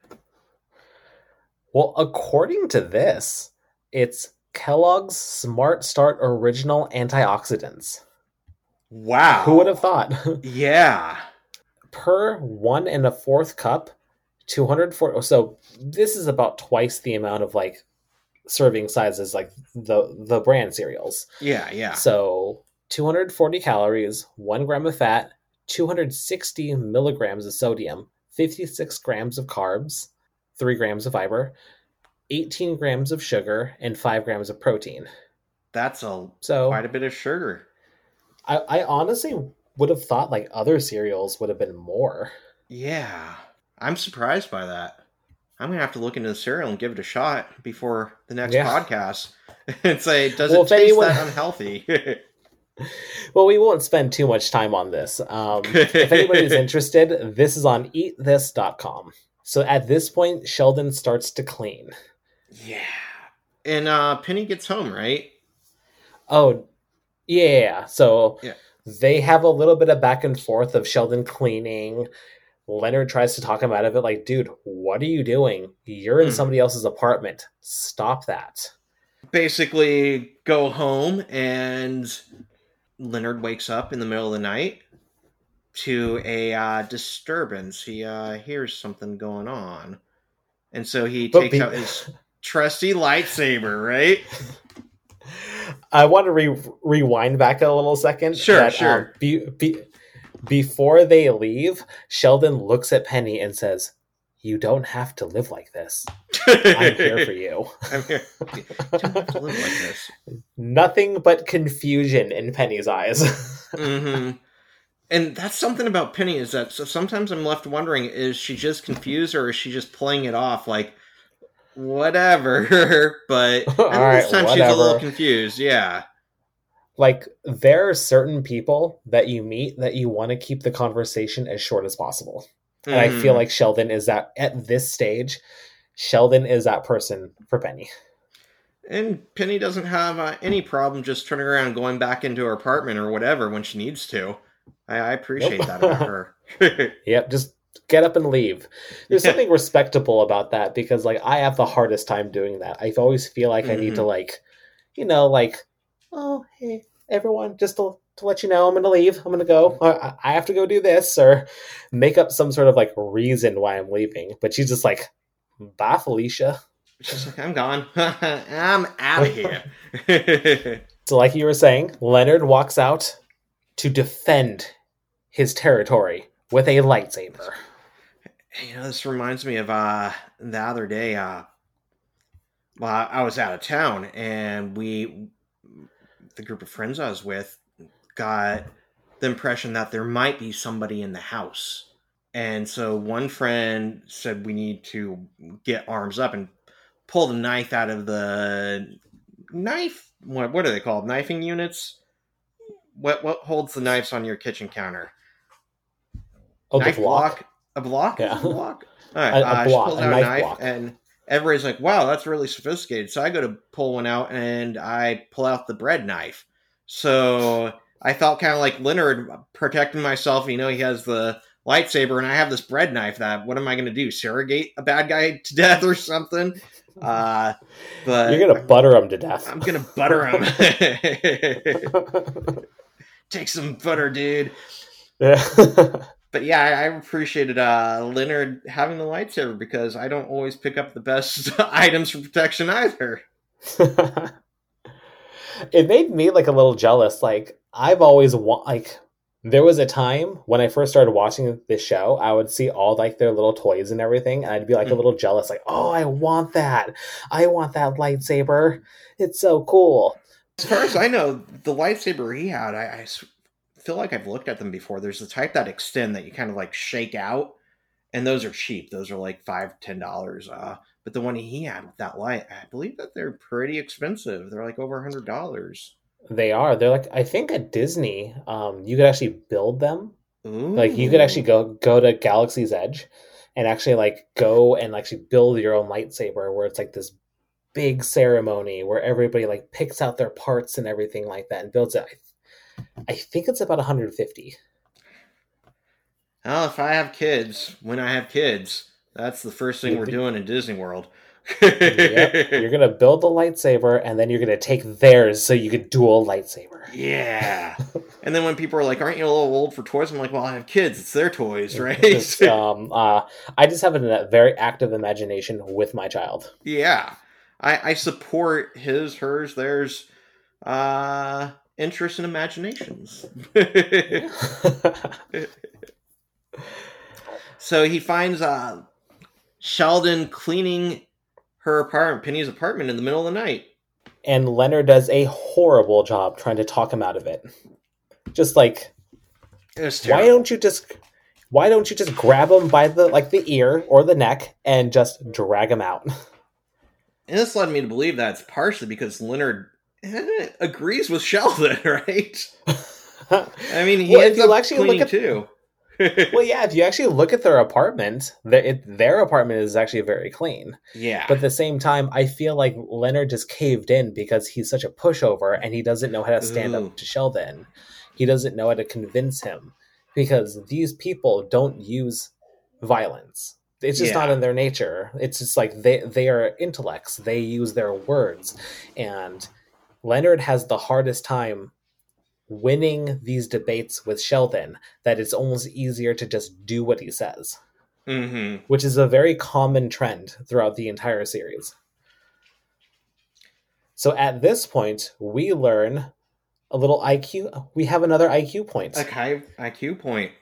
Well, according to this, it's Kellogg's Smart Start Original Antioxidants. Wow. Who would have thought? Yeah. per one and a fourth cup, 240. So this is about twice the amount of like serving sizes like the the brand cereals. Yeah, yeah. So 240 calories, one gram of fat, 260 milligrams of sodium, 56 grams of carbs, three grams of fiber, 18 grams of sugar, and five grams of protein. That's a So quite a bit of sugar. I, I honestly would have thought like other cereals would have been more. Yeah. I'm surprised by that. I'm gonna have to look into the cereal and give it a shot before the next Yeah. podcast and say, does Well, it taste anyone- that unhealthy? Well, we won't spend too much time on this. Um, if anybody's interested, this is on eatthis.com. So at this point, Sheldon starts to clean. yeah. And uh Penny gets home, right? Oh, yeah. So Yeah. they have a little bit of back and forth of Sheldon cleaning. Leonard tries to talk him out of it, like, dude, what are you doing? You're in Hmm. somebody else's apartment. Stop that. Basically go home and Leonard wakes up in the middle of the night to a uh, disturbance. He uh, hears something going on. And so he But takes be- out his trusty lightsaber, right? I want to re- rewind back a little second. Sure, sure. um, be, be, before they leave, Sheldon looks at Penny and says, "You don't have to live like this. I'm here for you." I'm here. You don't have to live like this. Nothing but confusion in Penny's eyes. hmm And that's something about Penny is that so sometimes I'm left wondering: is she just confused or is she just playing it off like whatever? but I think All right, this time she's a little confused. Yeah. like there are certain people that you meet that you want to keep the conversation as short as possible. And I feel Mhm. like Sheldon is that at this stage, Sheldon is that person for Penny. And Penny doesn't have uh, any problem just turning around going back into her apartment or whatever when she needs to. I, I appreciate Nope. that about her. Yep, just get up and leave. There's Yeah. something respectable about that because like I have the hardest time doing that. I always feel like I need to Mhm. like, you know, like, oh hey everyone, just to, to let you know, I'm gonna leave. I'm gonna go. I, I have to go do this or make up some sort of like reason why I'm leaving. But she's just like, bye Felicia. She's like, I'm gone. I'm out of here. So like you were saying, Leonard walks out to defend his territory with a lightsaber. you know, this reminds me of uh the other day. Uh, well, I was out of town, and we, the group of friends I was with, got the impression that there might be somebody in the house, and so one friend said we need to get arms up and pull the knife out of the knife. What what are they called? Knifing units. What what holds the knives on your kitchen counter? Oh, knife block. block. A block? Yeah. A block? All right. A- a uh, she block, pulls a out knife a knife, block. and everybody's like, "Wow, that's really sophisticated." So I go to pull one out, and I pull out the bread knife. So I felt kind of like Leonard protecting myself. You know, he has the lightsaber, and I have this bread knife. That what am I going to do? Surrogate a bad guy to death or something? Uh, but You're gonna butter him to death. I'm gonna butter him. Take some butter, dude. yeah. But yeah, I, I appreciated uh, Leonard having the lightsaber because I don't always pick up the best items for protection either. it made me like a little jealous. Like I've always want like there was a time when I first started watching this show, I would see all like their little toys and everything, and I'd be like a Mm. little jealous, like, oh, I want that. I want that lightsaber. It's so cool. As far as I know, the lightsaber he had, I feel like I've looked at them before. There's the type that extend that you kind of like shake out, and those are cheap. Those are like five, ten dollars. Uh, but the one he had with that light, I believe that they're pretty expensive. They're like over a hundred dollars. They are. They're like I think at Disney, um, you could actually build them. Like you could actually go go to Galaxy's Edge and actually like go and actually build your own lightsaber where it's like this big ceremony where everybody like picks out their parts and everything like that and builds it. I, I think it's about 150. Well, if I have kids, when I have kids, that's the first thing we're doing in Disney World. Yep. You're gonna build the lightsaber and then you're gonna take theirs so you could dual lightsaber. yeah. And then when people are like, "Aren't you a little old for toys?" I'm like, "Well, I have kids. It's their toys, right?" Um, uh, I just have a very active imagination with my child. yeah. I, I support his, hers, theirs, uh, interest and imaginations. so he finds uh, Sheldon cleaning her apartment, Penny's apartment, in the middle of the night. and Leonard does a horrible job trying to talk him out of it. Just like why don't you just why don't you just grab him by the like the ear or the neck and just drag him out? And this led me to believe that it's partially because Leonard eh, agrees with Sheldon, right? I mean, he Well, if ends you up actually look at- too. Well, yeah, if you actually look at their apartment, their, it, their apartment is actually very clean. yeah. But at the same time, I feel like Leonard just caved in because he's such a pushover and he doesn't know how to stand Ooh. up to Sheldon. He doesn't know how to convince him because these people don't use violence. It's just Yeah. not in their nature. It's just like they they are intellects. They use their words, and Leonard has the hardest time winning these debates with Sheldon. That it's almost easier to just do what he says hmm which is a very common trend throughout the entire series. So at this point, we learn a little IQ. We have another IQ point. High IQ point.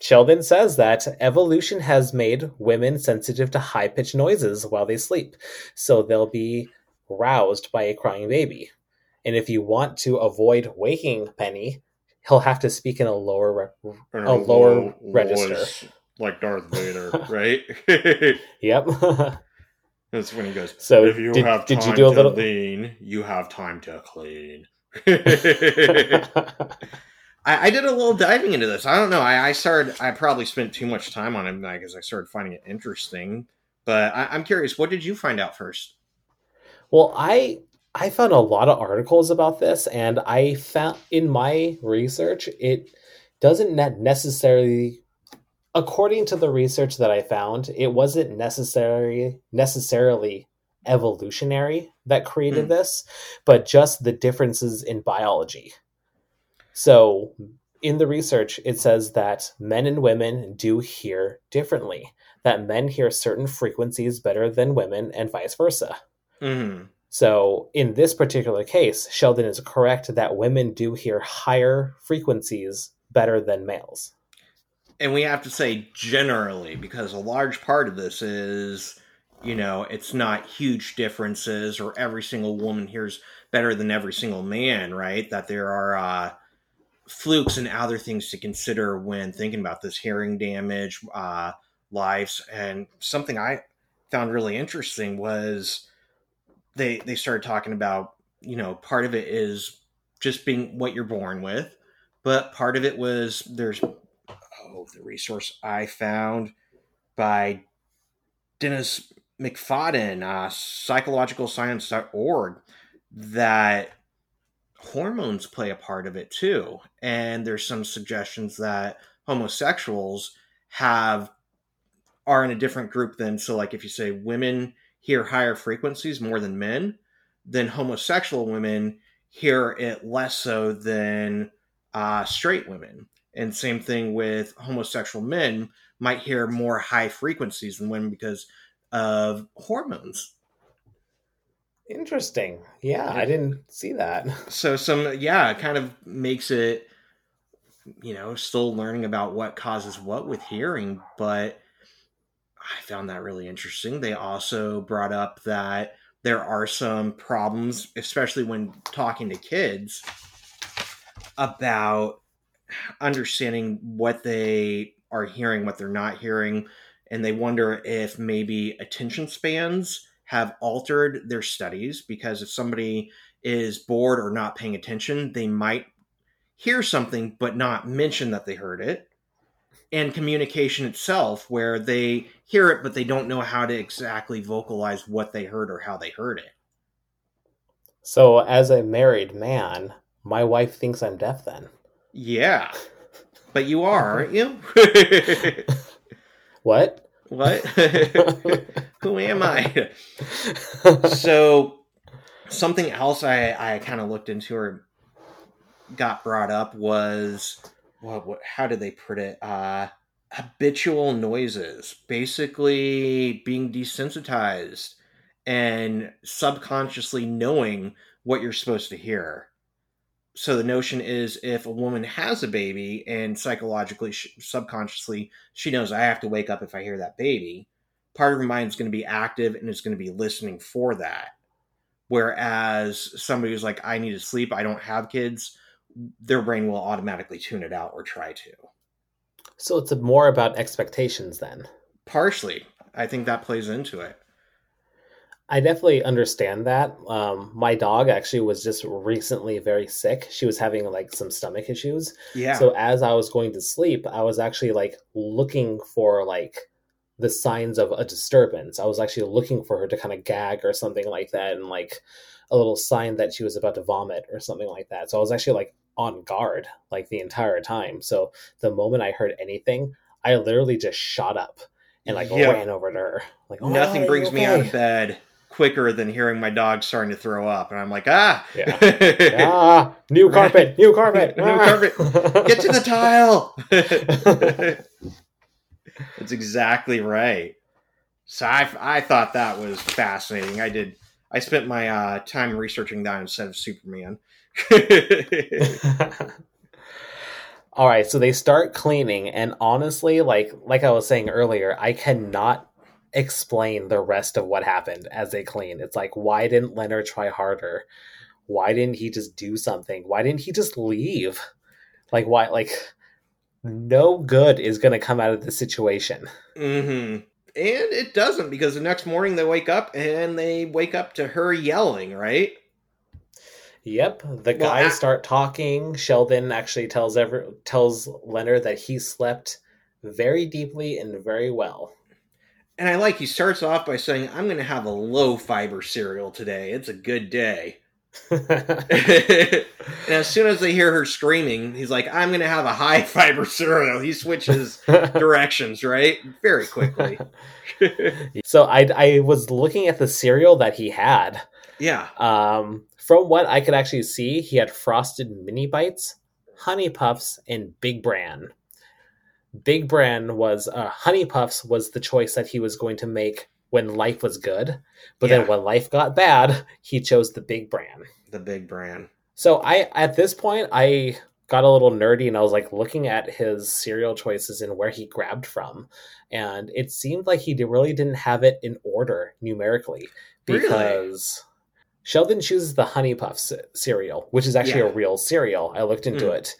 Sheldon says that evolution has made women sensitive to high pitched noises while they sleep, so they'll be roused by a crying baby. And if you want to avoid waking Penny, he'll have to speak in a lower re- A lower register. voice, like Darth Vader, right? Yep. That's when he goes. so if you did, have did time you do a to little lean, you have time to clean. I, I did a little diving into this. I don't know. I, I started. I probably spent too much time on it because I started finding it interesting. But I, I'm curious. What did you find out first? Well, I I found a lot of articles about this, and I found in my research it doesn't necessarily, according to the research that I found, it wasn't necessarily necessarily evolutionary that created Hmm. this, but just the differences in biology. So, in the research, it says that men and women do hear differently. That men hear certain frequencies better than women, and vice versa. hmm So, in this particular case, Sheldon is correct that women do hear higher frequencies better than males. And we have to say generally because a large part of this is, you know, it's not huge differences or every single woman hears better than every single man, right? That there are uh, flukes and other things to consider when thinking about this hearing damage, uh, lives, and something I found really interesting was they they started talking about, you know, part of it is just being what you're born with, but part of it was there's oh the resource I found by Dennis McFadden, uh, psychologicalscience.org, that hormones play a part of it too. And there's some suggestions that homosexuals have are in a different group than so like if you say women hear higher frequencies more than men, then homosexual women hear it less so than uh, straight women. And same thing with homosexual men might hear more high frequencies than women because of hormones. Interesting. Yeah, I didn't see that. So some yeah, it kind of makes it you know, still learning about what causes what with hearing, but I found that really interesting. They also brought up that there are some problems, especially when talking to kids, about understanding what they are hearing, what they're not hearing, and they wonder if maybe attention spans have altered their studies because if somebody is bored or not paying attention, they might hear something but not mention that they heard it. And communication itself, where they hear it but they don't know how to exactly vocalize what they heard or how they heard it. So, as a married man, my wife thinks I'm deaf then. Yeah. But you are, aren't you? what? What? Who am I? so, something else I, I kind of looked into or got brought up was what, what how did they put it? Uh, habitual noises, basically being desensitized and subconsciously knowing what you're supposed to hear. So the notion is if a woman has a baby and psychologically, subconsciously, she knows I have to wake up if I hear that baby, part of her mind is going to be active and is going to be listening for that. Whereas somebody who's like, I need to sleep, I don't have kids, their brain will automatically tune it out or try to. So it's more about expectations then. Partially, I think that plays into it. I definitely understand that. Um, my dog actually was just recently very sick. She was having like some stomach issues. Yeah. So as I was going to sleep, I was actually like looking for like the signs of a disturbance. I was actually looking for her to kind of gag or something like that, and like a little sign that she was about to vomit or something like that. So I was actually like on guard like the entire time. So the moment I heard anything, I literally just shot up and like yep. ran over to her. Like oh, nothing brings okay? me out of bed quicker than hearing my dog starting to throw up, and I'm like, ah, yeah, ah, new carpet, new carpet, new carpet, get to the tile. That's exactly right. So I, I thought that was fascinating. I did. I spent my uh, time researching that instead of Superman. All right, so they start cleaning, and honestly, like like I was saying earlier, I cannot explain the rest of what happened as they clean. It's like, why didn't Leonard try harder? Why didn't he just do something? Why didn't he just leave? Like, why? Like, no good is going to come out of this situation. Mm-hmm. And it doesn't because the next morning they wake up and they wake up to her yelling, right? Yep, the well, guys start talking. Sheldon actually tells ever tells Leonard that he slept very deeply and very well. And I like he starts off by saying, "I'm going to have a low fiber cereal today. It's a good day." and as soon as they hear her screaming, he's like, "I'm going to have a high fiber cereal." He switches directions right very quickly. so I I was looking at the cereal that he had. Yeah. Um, from what I could actually see, he had frosted mini bites, honey puffs, and Big Bran. Big Bran was uh, honey puffs was the choice that he was going to make when life was good, but yeah. then when life got bad, he chose the Big Bran. The Big Bran. So I at this point I got a little nerdy and I was like looking at his cereal choices and where he grabbed from, and it seemed like he really didn't have it in order numerically because. Sheldon chooses the Honey Puffs cereal, which is actually yeah. a real cereal. I looked into mm. it.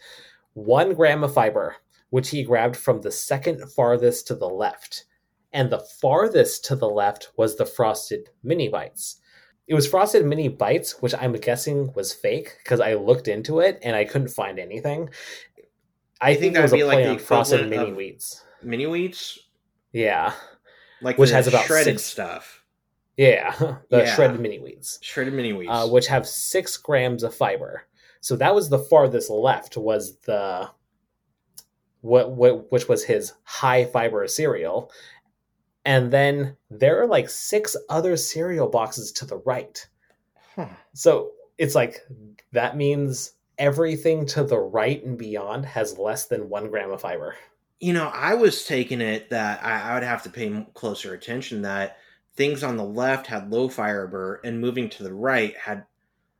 One gram of fiber, which he grabbed from the second farthest to the left. And the farthest to the left was the Frosted Mini Bites. It was Frosted Mini Bites, which I'm guessing was fake because I looked into it and I couldn't find anything. I, I think, think it was a play like on Frosted Mini Wheats. Mini Wheats? Yeah. Like which has about shredded six, stuff yeah, the yeah. shredded mini wheats. Shredded mini wheats. Uh, which have six grams of fiber. So that was the farthest left was the what, what which was his high fiber cereal. And then there are like six other cereal boxes to the right. Huh. So it's like that means everything to the right and beyond has less than one gram of fiber. You know, I was taking it that I, I would have to pay closer attention that things on the left had low fiber and moving to the right had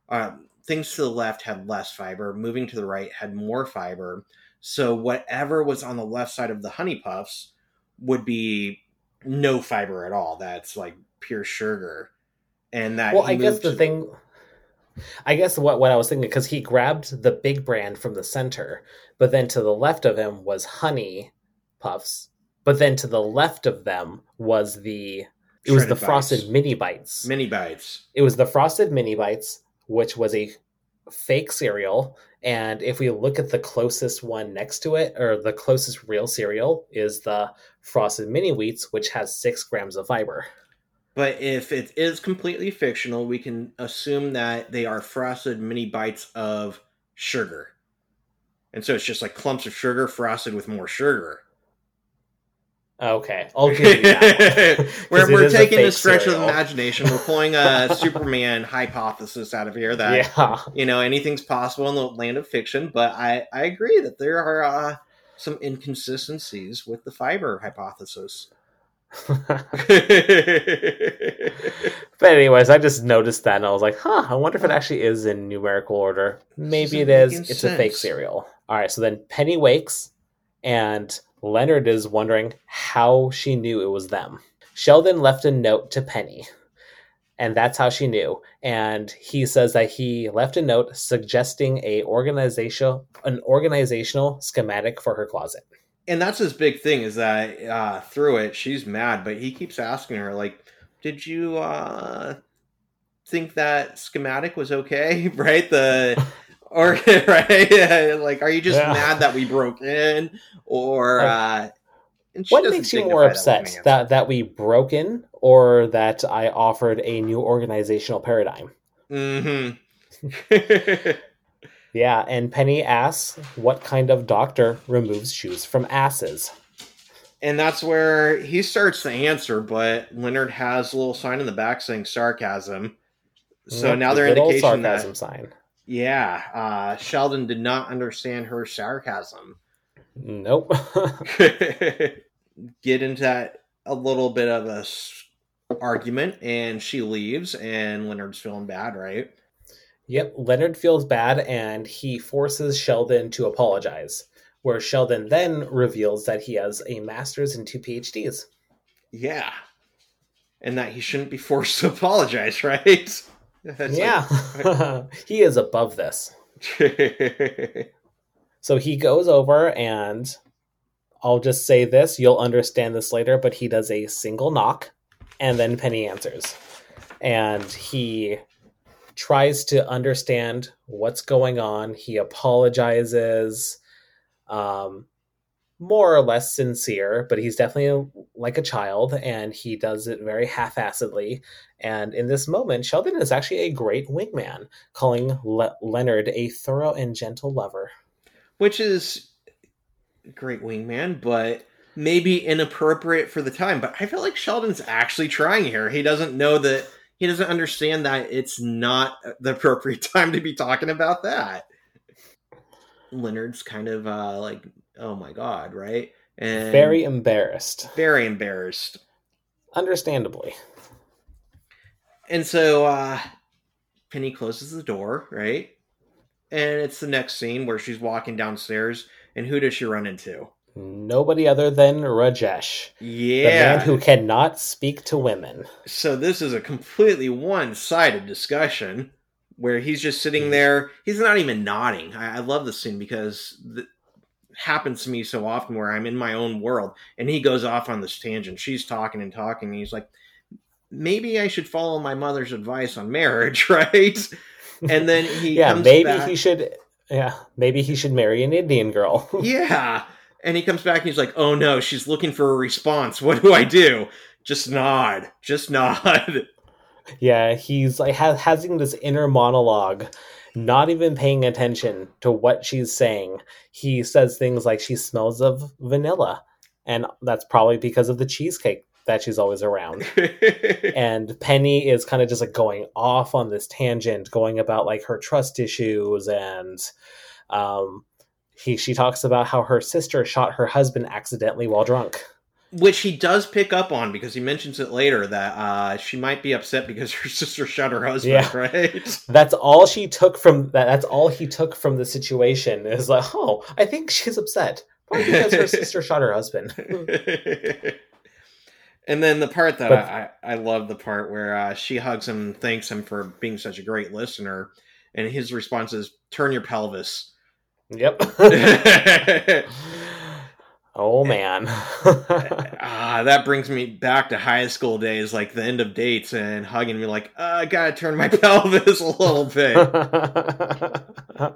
uh, things to the left had less fiber, moving to the right had more fiber. So whatever was on the left side of the honey puffs would be no fiber at all. That's like pure sugar. And that Well, I guess the thing I guess what what I was thinking because he grabbed the Big Bran from the center, but then to the left of him was honey puffs, but then to the left of them was the it was the Shredded frosted mini bites. mini bites. It was the frosted mini bites, which was a fake cereal. And if we look at the closest one next to it, or the closest real cereal, is the frosted mini wheats, which has six grams of fiber. But if it is completely fictional, we can assume that they are frosted mini bites of sugar. And so it's just like clumps of sugar frosted with more sugar. Okay, I'll give you that. we're we're taking a stretch of imagination. We're pulling a Superman hypothesis out of here that yeah. you know anything's possible in the land of fiction. But I I agree that there are uh, some inconsistencies with the fiber hypothesis. But anyways, I just noticed that and I was like, huh, I wonder if it actually is in numerical order. Maybe it is. It's a fake sense. cereal. All right, so then Penny wakes and Leonard is wondering how she knew it was them. Sheldon left a note to Penny. And that's how she knew. And he says that he left a note suggesting a organizational an organizational schematic for her closet. and that's his big thing is that uh, through it she's mad, but he keeps asking her like, "Did you uh, think that schematic was okay?" Right? The or right? Like, are you just Yeah. mad that we broke in, or Like, uh, What makes you more upset? answer. That that we broke in or that I offered a new organizational paradigm? Mm-hmm. Yeah, and Penny asks what kind of doctor removes shoes from asses. and that's where he starts to answer, but Leonard has a little sign in the back saying sarcasm. So now they're indication sarcasm that sign. Yeah, uh, Sheldon did not understand her sarcasm. Nope. Get into that a little bit of a argument, and she leaves, and Leonard's feeling bad, right? yep, Leonard feels bad and he forces Sheldon to apologize. Where Sheldon then reveals that he has a master's and two PhDs. Yeah, and that he shouldn't be forced to apologize, right? It's yeah, he is above this. So he goes over and I'll just say this, you'll understand this later, but he does a single knock and then Penny answers. And he tries to understand what's going on. He apologizes, um, more or less sincere, but he's definitely like a child and he does it very half assedly. And in this moment, Sheldon is actually a great wingman, calling Le- Leonard a thorough and gentle lover. which is great wingman, but maybe inappropriate for the time. But I feel like Sheldon's actually trying here. He doesn't know that he doesn't understand that it's not the appropriate time to be talking about that. Leonard's kind of uh, like, oh my god, right? And very embarrassed very embarrassed. understandably And so uh Penny closes the door, right? And it's the next scene where she's walking downstairs, and who does she run into? nobody other than rajesh Yeah. the man who cannot speak to women so this is a completely one-sided discussion where he's just sitting there. He's not even nodding. I, I love this scene because it happens to me so often where I'm in my own world, and he goes off on this tangent. She's talking and talking, and he's like, "Maybe I should follow my mother's advice on marriage, right?" And then he yeah maybe back- he should yeah maybe he should marry an indian girl yeah. And he comes back and he's like, oh no, she's looking for a response. What do I do? Just nod. Just nod. yeah he's like ha- having this inner monologue not even paying attention to what she's saying. He says things like she smells of vanilla, and that's probably because of the cheesecake that she's always around. and Penny is kind of just like going off on this tangent, going about like her trust issues and um he she talks about how her sister shot her husband accidentally while drunk. Which he does pick up on because he mentions it later that uh, she might be upset because her sister shot her husband, yeah. right? That's all she took from that. That's all he took from the situation is like, oh, I think she's upset. Probably because her sister shot her husband. and then the part that but, I, I love the part where uh, she hugs him, thanks him for being such a great listener, and his response is, "Turn your pelvis." Yep. Oh man. ah, that brings me back to high school days, like the end of dates and hugging me like, uh, I gotta turn my pelvis a little bit.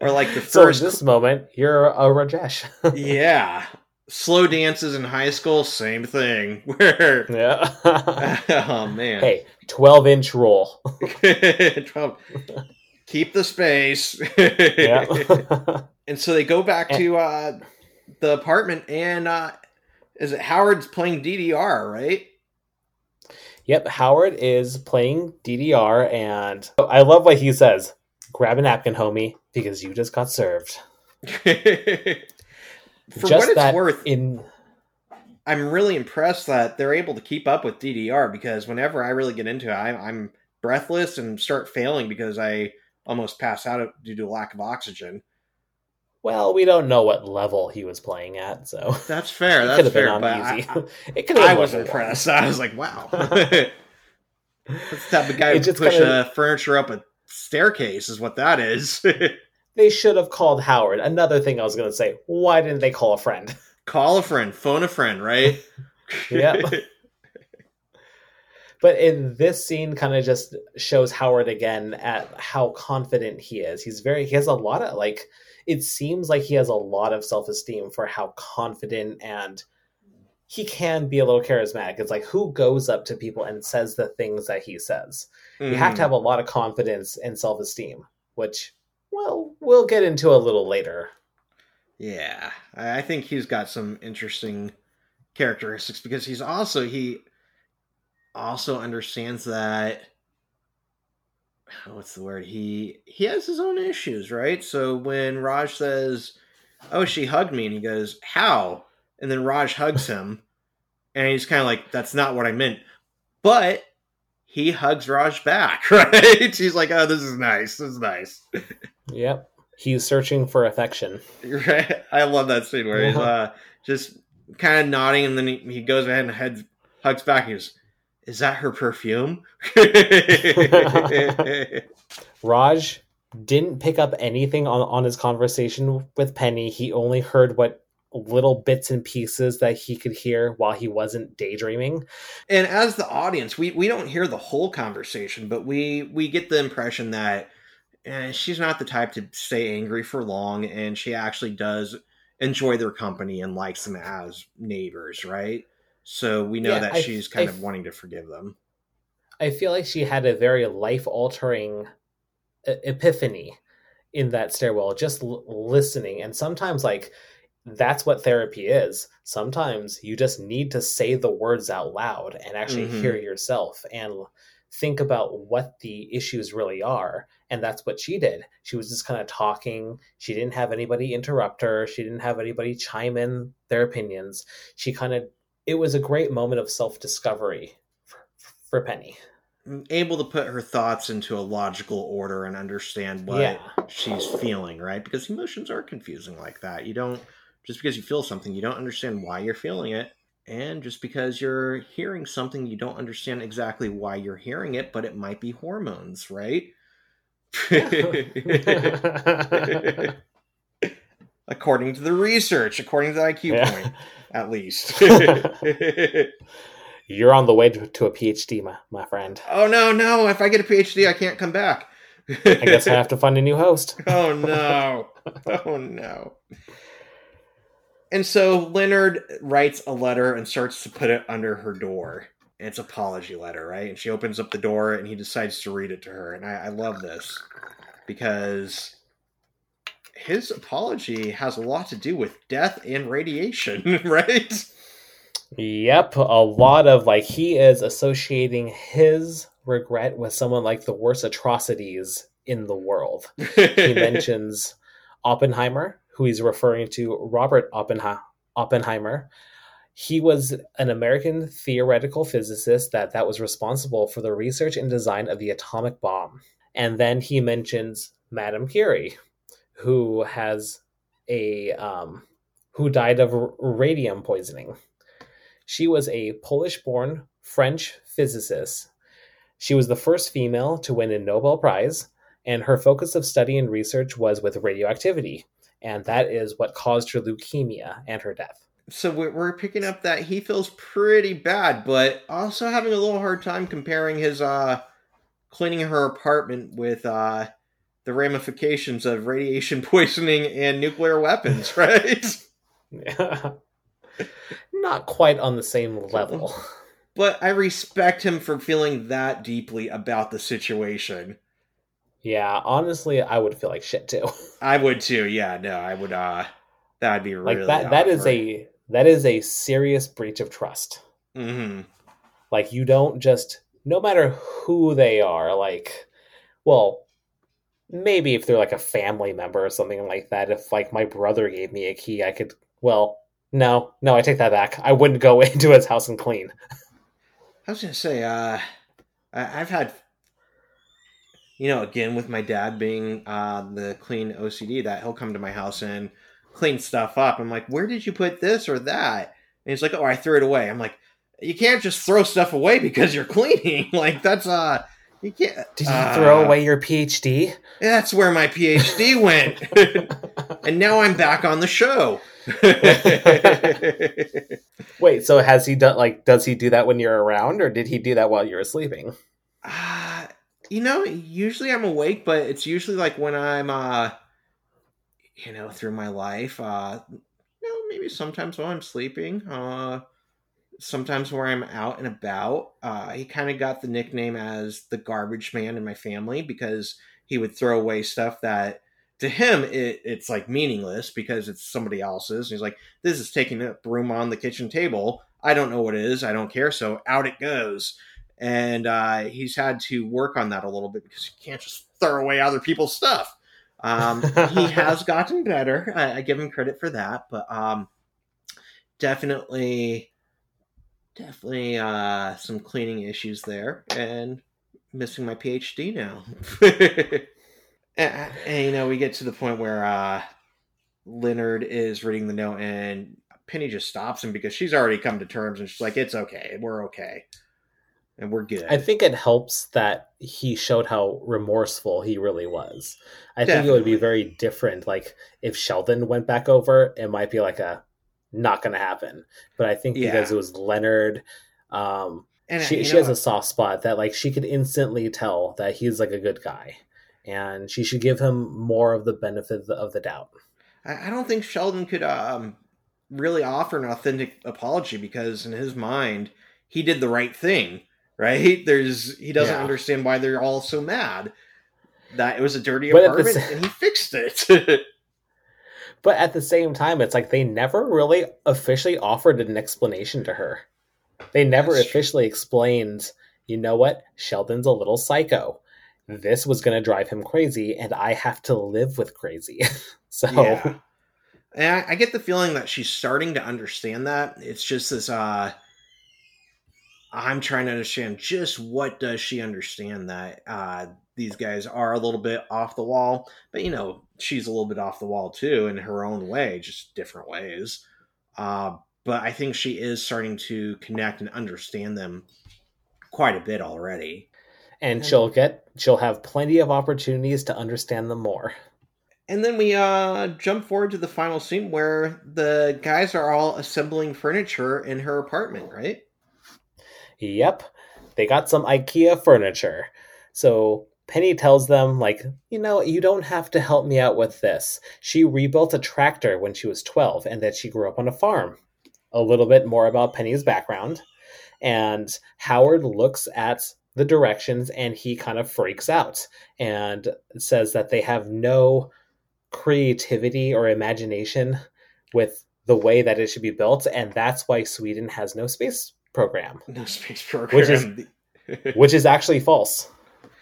or like the first so this moment, you're a Rajesh. yeah. Slow dances in high school, same thing. Where Yeah. oh man. Hey, twelve inch roll. 12 keep the space. yeah. and so they go back to uh, the apartment, and uh, is it Howard's playing DDR, right? Yep, Howard is playing DDR, and I love what he says. Grab a napkin, homie, because you just got served. For just what it's worth, in I'm really impressed that they're able to keep up with DDR because whenever I really get into it, I, I'm breathless and start failing because I almost pass out due to lack of oxygen. Well, we don't know what level he was playing at, so that's fair. That's fair. But I, it could I was impressed. I was like, "Wow, that's the type of guy who push kinda... uh, furniture up a staircase." Is what that is. they should have called Howard. Another thing I was going to say: Why didn't they call a friend? Call a friend. Phone a friend. Right? yeah. But in this scene, kind of just shows Howard again at how confident he is. He's very, he has a lot of like, it seems like he has a lot of self esteem for how confident and he can be a little charismatic. It's like who goes up to people and says the things that he says. Mm. You have to mm-hmm. have a lot of confidence and self esteem, which, well, we'll get into a little later. Yeah, I think he's got some interesting characteristics because he's also he also understands that what's the word? He he has his own issues right? So when raj says oh she hugged me and he goes how? And then raj hugs him and he's kind of like that's not what i meant. But he hugs raj back right? He's like oh this is nice this is nice. Yep. He's searching for affection. Right. I love that scene where he's uh just kind of nodding and then he, he goes ahead and heads hugs back he goes is that her perfume? Raj didn't pick up anything on, on his conversation with Penny. He only heard what little bits and pieces that he could hear while he wasn't daydreaming. And as the audience, we, we don't hear the whole conversation, but we we get the impression that eh, she's not the type to stay angry for long, and she actually does enjoy their company and likes them as neighbors, right? So we know yeah, that I, she's kind I, of wanting to forgive them. I feel like she had a very life altering epiphany in that stairwell, just l- listening. And sometimes, like, that's what therapy is. Sometimes you just need to say the words out loud and actually mm-hmm. hear yourself and think about what the issues really are. And that's what she did. She was just kind of talking. She didn't have anybody interrupt her. She didn't have anybody chime in their opinions. She kind of it was a great moment of self discovery for, for, Penny. Mm, able to put her thoughts into a logical order and understand what yeah. she's feeling, right? Because emotions are confusing like that. You don't, just because you feel something, you don't understand why you're feeling it. And just because you're hearing something, you don't understand exactly why you're hearing it, but it might be hormones, right? according to the research, according to the IQ yeah. point at least. You're on the way to, to, a PhD, my, my friend. Oh, no, no. If I get a PhD, I can't come back. I guess I have to find a new host. oh, no. Oh, no. And so Leonard writes a letter and starts to put it under her door. It's an apology letter, right? And she opens up the door and he decides to read it to her. And I, I love this. because his apology has a lot to do with death and radiation, right? Yep, a lot of like he is associating his regret with someone like the worst atrocities in the world. He mentions Oppenheimer, who he's referring to Robert Oppenha- Oppenheimer. He was an American theoretical physicist that that was responsible for the research and design of the atomic bomb. And then he mentions Madame Curie, who has a um, who died of radium poisoning. She was a Polish-born French physicist. She was the first female to win a Nobel Prize, and her focus of study and research was with radioactivity, and that is what caused her leukemia and her death. So we're, picking up that he feels pretty bad, but also having a little hard time comparing his uh cleaning her apartment with uh the ramifications of radiation poisoning and nuclear weapons, right? Yeah. Not quite on the same level. but I respect him for feeling that deeply about the situation. Yeah, honestly, I would feel like shit too. I would too. Yeah, no, I would. uh That'd be really like that. That is a that is a serious breach of trust. hmm Like you don't just, no matter who they are, like, well, maybe if they're like a family member or something like that. If like my brother gave me a key, I could. Well, no, no, I take that back. I wouldn't go into his house and clean. I was gonna say, uh, I've had, you know, again with my dad being uh, the clean OCD, that he'll come to my house and clean stuff up. I'm like, where did you put this or that? And he's like, oh, I threw it away. I'm like, you can't just throw stuff away because you're cleaning. like that's uh, you can't. Did you uh, throw away your PhD? That's where my PhD went, and now I'm back on the show. Wait, so has he done like does he do that when you're around or did he do that while you were sleeping? Uh, you know, usually I'm awake, but it's usually like when I'm, uh, you know, through my life. Uh, you know, maybe sometimes while I'm sleeping. Uh, sometimes where I'm out and about. Uh, he kind of got the nickname as the garbage man in my family because he would throw away stuff that to him it, it's like meaningless because it's somebody else's. And he's like, this is taking up room on the kitchen table. I don't know what it is. I don't care. So out it goes. And uh, he's had to work on that a little bit because you can't just throw away other people's stuff. Um, he has gotten better. I, I give him credit for that, but um, definitely, definitely uh, some cleaning issues there, and missing my PhD now. and, and, you know, we get to the point where uh, Leonard is reading the note, and Penny just stops him because she's already come to terms, and she's like, "It's okay, we're okay." And we're good. I think it helps that he showed how remorseful he really was. I think it would be very different. Like if Sheldon went back over, it might be like a not going to happen. But I think because Yeah. it was Leonard, um, and she she know, has a soft spot that like she could instantly tell that he's like a good guy, and she should give him more of the benefit of the, doubt. I I don't think Sheldon could um, really offer an authentic apology because in his mind he did the right thing. Right? There's he doesn't Yeah. understand why they're all so mad. That it was a dirty But at the apartment and he fixed it. But at the same time, it's like they never really officially offered an explanation to her. They never That's true. officially explained, you know what, Sheldon's a little psycho. This was going to drive him crazy, and I have to live with crazy. so, Yeah. And I, I get the feeling that she's starting to understand that. It's just this uh I'm trying to understand just what does she understand that uh these guys are a little bit off the wall, but you know, she's a little bit off the wall too in her own way, just different ways. Uh but I think she is starting to connect and understand them quite a bit already. and she'll get, she'll have plenty of opportunities to understand them more. And then we uh jump forward to the final scene where the guys are all assembling furniture in her apartment, right? Yep, they got some IKEA furniture. So Penny tells them, like, you know, you don't have to help me out with this. She rebuilt a tractor when she was 12 and that she grew up on a farm. A little bit more about Penny's background. And Howard looks at the directions and he kind of freaks out and says that they have no creativity or imagination with the way that it should be built and that's why Sweden has no space program no space program which is which is actually false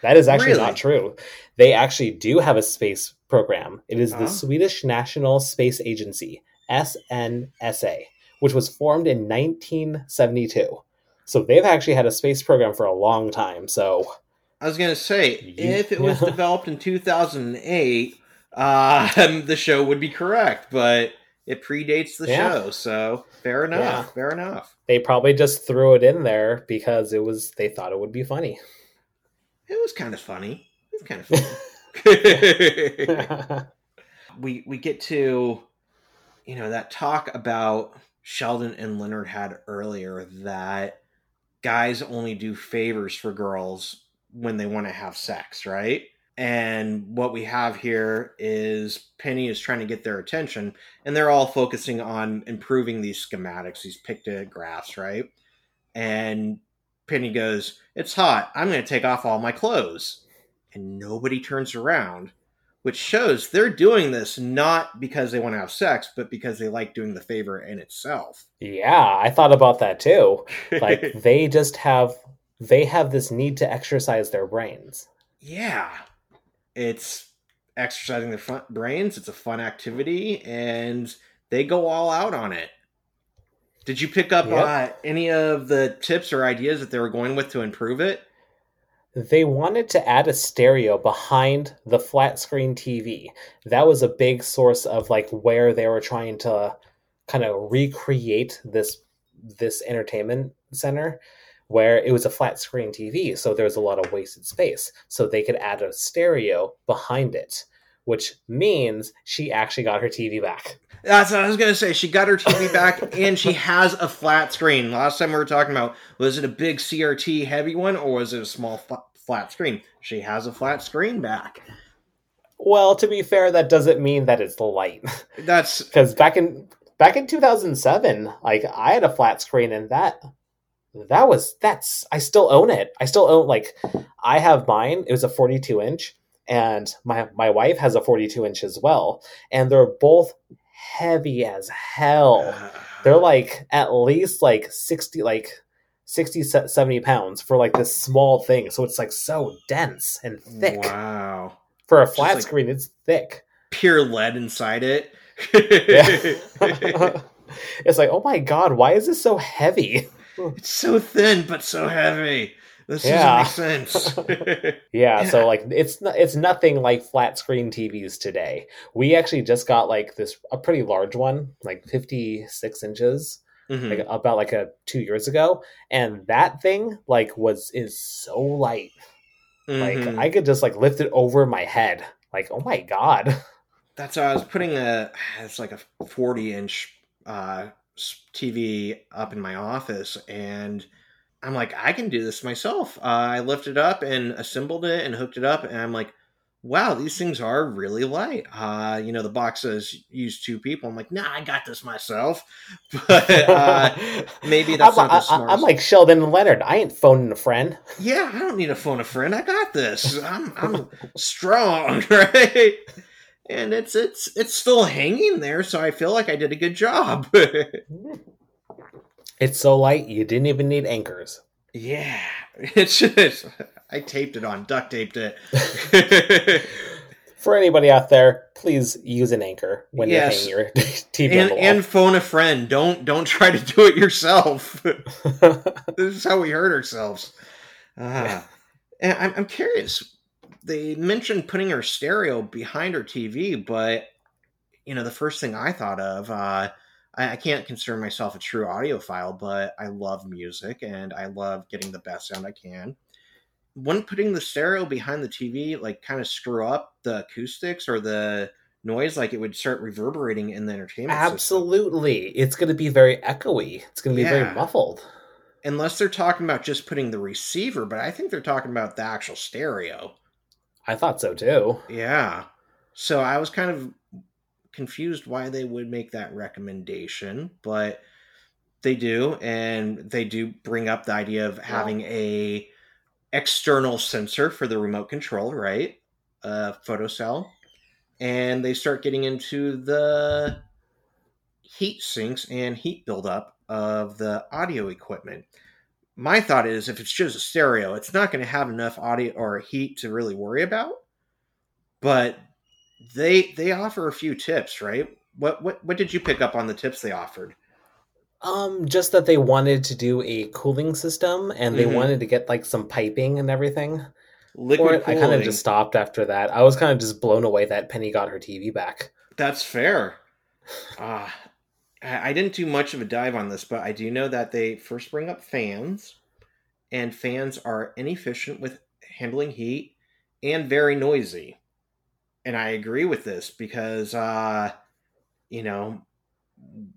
that is actually really? not true they actually do have a space program it is the uh-huh. Swedish National Space Agency SNSA which was formed in 1972 so they've actually had a space program for a long time. So I was going to say, if it was developed in 2008, uh, the show would be correct, but it predates the yeah. show. So fair enough. Yeah. Fair enough. They probably just threw it in there because it was they thought it would be funny. It was kind of funny. It was kind of funny. we we get to you know that talk about Sheldon and Leonard had earlier that guys only do favors for girls when they want to have sex, right? And what we have here is Penny is trying to get their attention, and they're all focusing on improving these schematics, these pictographs, right? And Penny goes, It's hot. I'm going to take off all my clothes. And nobody turns around which shows they're doing this not because they want to have sex, but because they like doing the favor in itself. Yeah, I thought about that too. Like they just have they have this need to exercise their brains. Yeah. It's exercising their brains, it's a fun activity and they go all out on it. Did you pick up yep. uh, any of the tips or ideas that they were going with to improve it? they wanted to add a stereo behind the flat screen TV. That was a big source of like where they were trying to kind of recreate this this entertainment center where it was a flat screen TV, so there was a lot of wasted space. So they could add a stereo behind it, which means she actually got her TV back. That's what I was gonna say. She got her TV back, and she has a flat screen. Last time we were talking about was it a big CRT heavy one, or was it a small flat screen? She has a flat screen back. Well, to be fair, that doesn't mean that it's light. That's because back in back in 2007, like I had a flat screen, and that that was that's I still own it. I still own like I have mine. It was a 42 inch, and my my wife has a 42 inch as well, and they're both heavy as hell. They're like at least like 60 like 60 70 pounds for like this small thing. So it's like so dense and thick. Wow. For a flat like screen, it's thick. Pure lead inside it. it's like, oh my god, why is this so heavy? It's so thin but so heavy. This yeah. doesn't make sense. yeah, so like it's it's nothing like flat screen TVs today. We actually just got like this a pretty large one, like 56 inches. Mm-hmm. Like about like a two years ago, and that thing like was is so light. Mm-hmm. Like I could just like lift it over my head. Like oh my god. That's I was putting a it's like a 40 inch uh, TV up in my office, and I'm like, I can do this myself. Uh, I lifted up and assembled it and hooked it up, and I'm like, wow, these things are really light. Uh, you know, the box says use two people. I'm like, nah, I got this myself. But uh, maybe that's I'm, not the smartest. I'm like Sheldon and Leonard. I ain't phoning a friend. Yeah, I don't need to phone a friend. I got this. I'm I'm strong, right? And it's it's it's still hanging there, so I feel like I did a good job. It's so light you didn't even need anchors. Yeah, it's just I taped it on, duct taped it. For anybody out there, please use an anchor when yes. you're hanging your TV and, and phone a friend. Don't don't try to do it yourself. this is how we hurt ourselves. Uh, and I'm, I'm curious. They mentioned putting her stereo behind her TV, but you know the first thing I thought of. Uh, I, I can't consider myself a true audiophile, but I love music and I love getting the best sound I can. Wouldn't putting the stereo behind the TV like kind of screw up the acoustics or the noise like it would start reverberating in the entertainment absolutely system. it's going to be very echoey it's going to be yeah. very muffled unless they're talking about just putting the receiver but i think they're talking about the actual stereo i thought so too yeah so i was kind of confused why they would make that recommendation, but they do, and they do bring up the idea of having a external sensor for the remote control, right? A photocell. And they start getting into the heat sinks and heat buildup of the audio equipment. My thought is if it's just a stereo, it's not going to have enough audio or heat to really worry about. But they they offer a few tips, right? What what what did you pick up on the tips they offered? Um, just that they wanted to do a cooling system and they Mhm. wanted to get like some piping and everything. Liquid I kind of just stopped after that. I was kind of just blown away that Penny got her TV back. That's fair. Uh, I didn't do much of a dive on this, but I do know that they first bring up fans, and fans are inefficient with handling heat and very noisy. And I agree with this because, uh, you know, I'm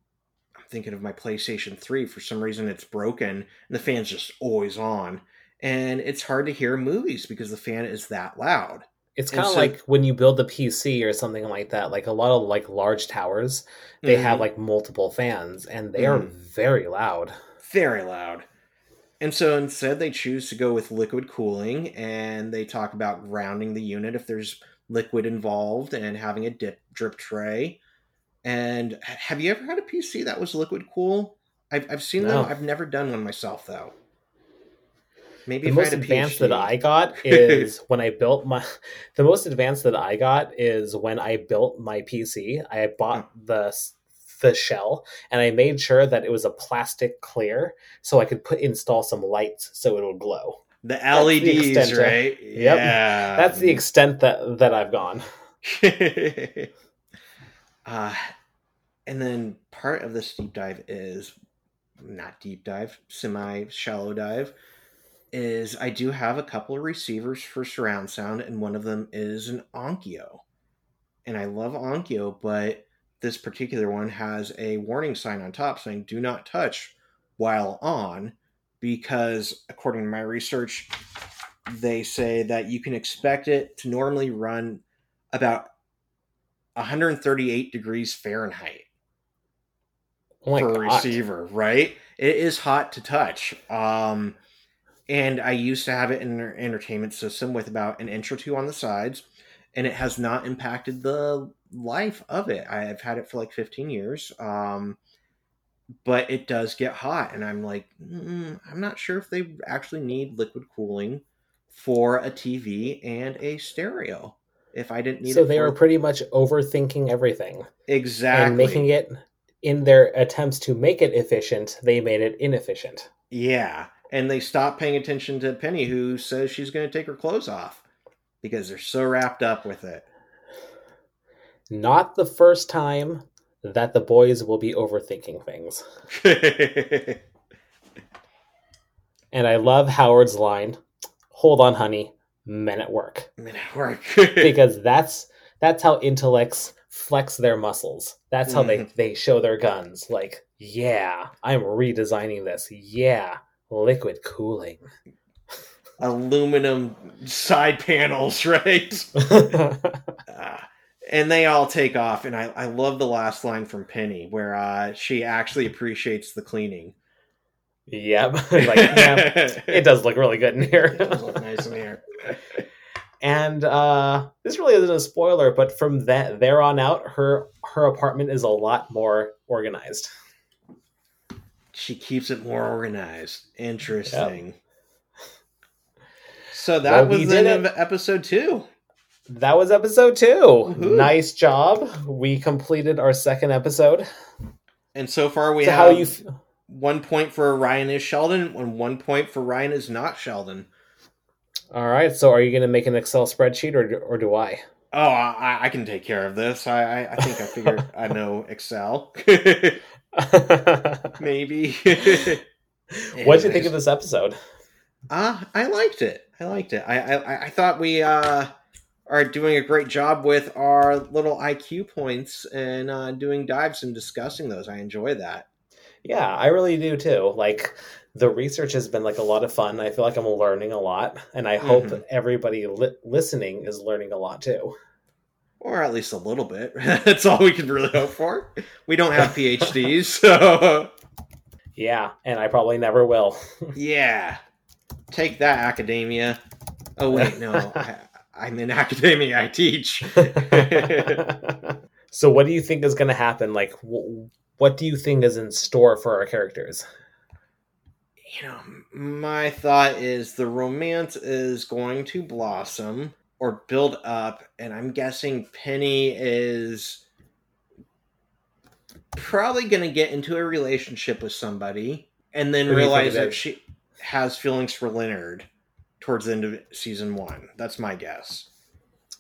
thinking of my PlayStation 3. For some reason, it's broken, and the fan's just always on. And it's hard to hear movies because the fan is that loud. It's kind of so- like when you build a PC or something like that. Like a lot of like large towers, they Mhm. have like multiple fans and they are Mhm. very loud. very loud. And so instead, they choose to go with liquid cooling and they talk about grounding the unit if there's liquid involved and having a dip drip tray. And have you ever had a PC that was liquid cool? I've, I've seen No. them. I've never done one myself though. Maybe The most I had a advanced that I got is when I built my. The most advanced that I got is when I built my PC. I bought Hmm. the the shell and I made sure that it was a plastic clear, so I could put install some lights so it would glow. The the LEDs, extent of- right? Yep. Yeah, That's the extent that that I've gone. uh, and then part of this deep dive is not deep dive, semi shallow dive. Is I do have a couple of receivers for surround sound, and one of them is an Onkyo. And I love Onkyo, but this particular one has a warning sign on top saying do not touch while on, because according to my research, they say that you can expect it to normally run about 138 degrees Fahrenheit Oh per god! receiver, right? It is hot to touch. Um, and I used to have it in an entertainment system with about an inch or two on the sides, and it has not impacted the life of it. I've had it for like 15 years. Um, but it does get hot, and I'm like, I'm not sure if they actually need liquid cooling for a TV and a stereo. If I didn't need it. So they for are pretty much overthinking everything exactly and making it. In their attempts to make it efficient, they made it inefficient. Yeah, and they stop paying attention to Penny, who says she's going to take her clothes off because they're so wrapped up with it. Not the first time that the boys will be overthinking things. And I love Howard's line, "Hold on, honey, men at work," Men at work. because that's that's how intellects flex their muscles. That's how they Mhm. they show their guns. Like, yeah, I'm redesigning this. Yeah, liquid cooling. Aluminum side panels, right? And they all take off, and I, I love the last line from Penny where uh, she actually appreciates the cleaning. yep. like, yeah, it does look really good in here. It does look nice in here. and uh this really isn't a spoiler but from that there on out her her apartment is a lot more organized She keeps it more organized. Interesting. So that Well, was the end it. of episode two. That was episode 2 Woohoo. nice job we completed our second episode And so far we so have how you one point for Ryan is Sheldon and one point for Ryan is not Sheldon. all right so are you going to make an excel spreadsheet or, do- or do i Oh, I, I can take care of this. I, I, I think I figured I know Excel. Maybe. what did you think of this episode Uh, I liked it. I liked it. I, I, I thought we uh, are doing a great job with our little IQ points and uh, doing dives and discussing those. I enjoy that. yeah i really do too like the research has been like a lot of fun i feel like i'm learning a lot and i hope Mhm. everybody li- listening is learning a lot too Or at least a little bit. That's all we can really hope for. We don't have PhDs, so Yeah, and I probably never will. yeah. Take that, academia. Oh wait, no, I, I'm in academia. I teach. so, what do you think is going to happen? Like, wh- what do you think is in store for our characters? You know, my thought is the romance is going to blossom or build up, and I'm guessing Penny is probably going to get into a relationship with somebody and then realize that she has feelings for Leonard towards the end of season one. That's my guess.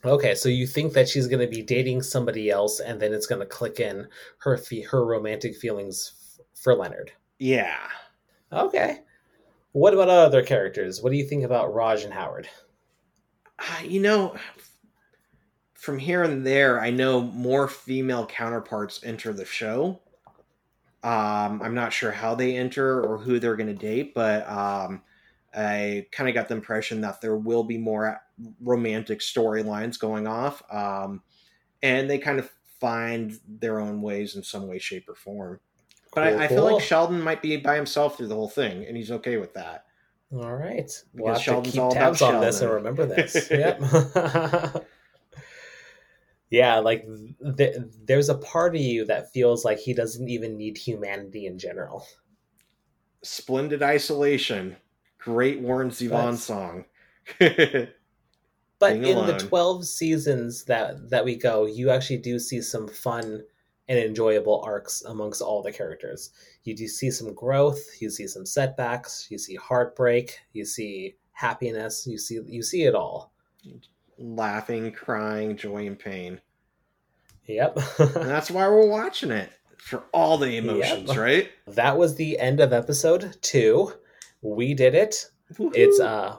Okay, so you think that she's going to be dating somebody else, and then it's going to click in her her romantic feelings f- for Leonard. Yeah. Okay. What about other characters? What do you think about Raj and Howard? Uh, you know, from here and there, I know more female counterparts enter the show. Um, I'm not sure how they enter or who they're going to date, but um, I kind of got the impression that there will be more romantic storylines going off, um, and they kind of find their own ways in some way, shape, or form. But cool, I, I cool. feel like Sheldon might be by himself through the whole thing, and he's okay with that. All right, we'll have Sheldon's to keep tabs on this and remember this. yep. yeah, like th- there's a part of you that feels like he doesn't even need humanity in general. Splendid isolation. Great Warren Zevon song. but in the 12 seasons that that we go, you actually do see some fun and enjoyable arcs amongst all the characters. You do see some growth, you see some setbacks, you see heartbreak, you see happiness, you see you see it all. Laughing, crying, joy and pain. Yep. and that's why we're watching it for all the emotions, yep. right? That was the end of episode 2 we did it. Woo-hoo. It's uh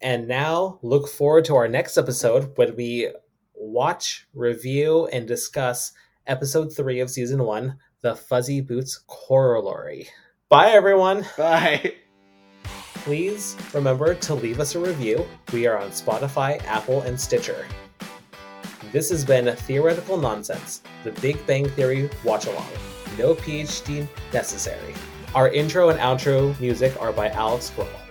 and now look forward to our next episode when we watch, review, and discuss episode three of season one, The Fuzzy Boots Corollary. Bye everyone. Bye. Please remember to leave us a review. We are on Spotify, Apple, and Stitcher. This has been Theoretical Nonsense, the Big Bang Theory watch along. No PhD necessary. Our intro and outro music are by Alex Grohl.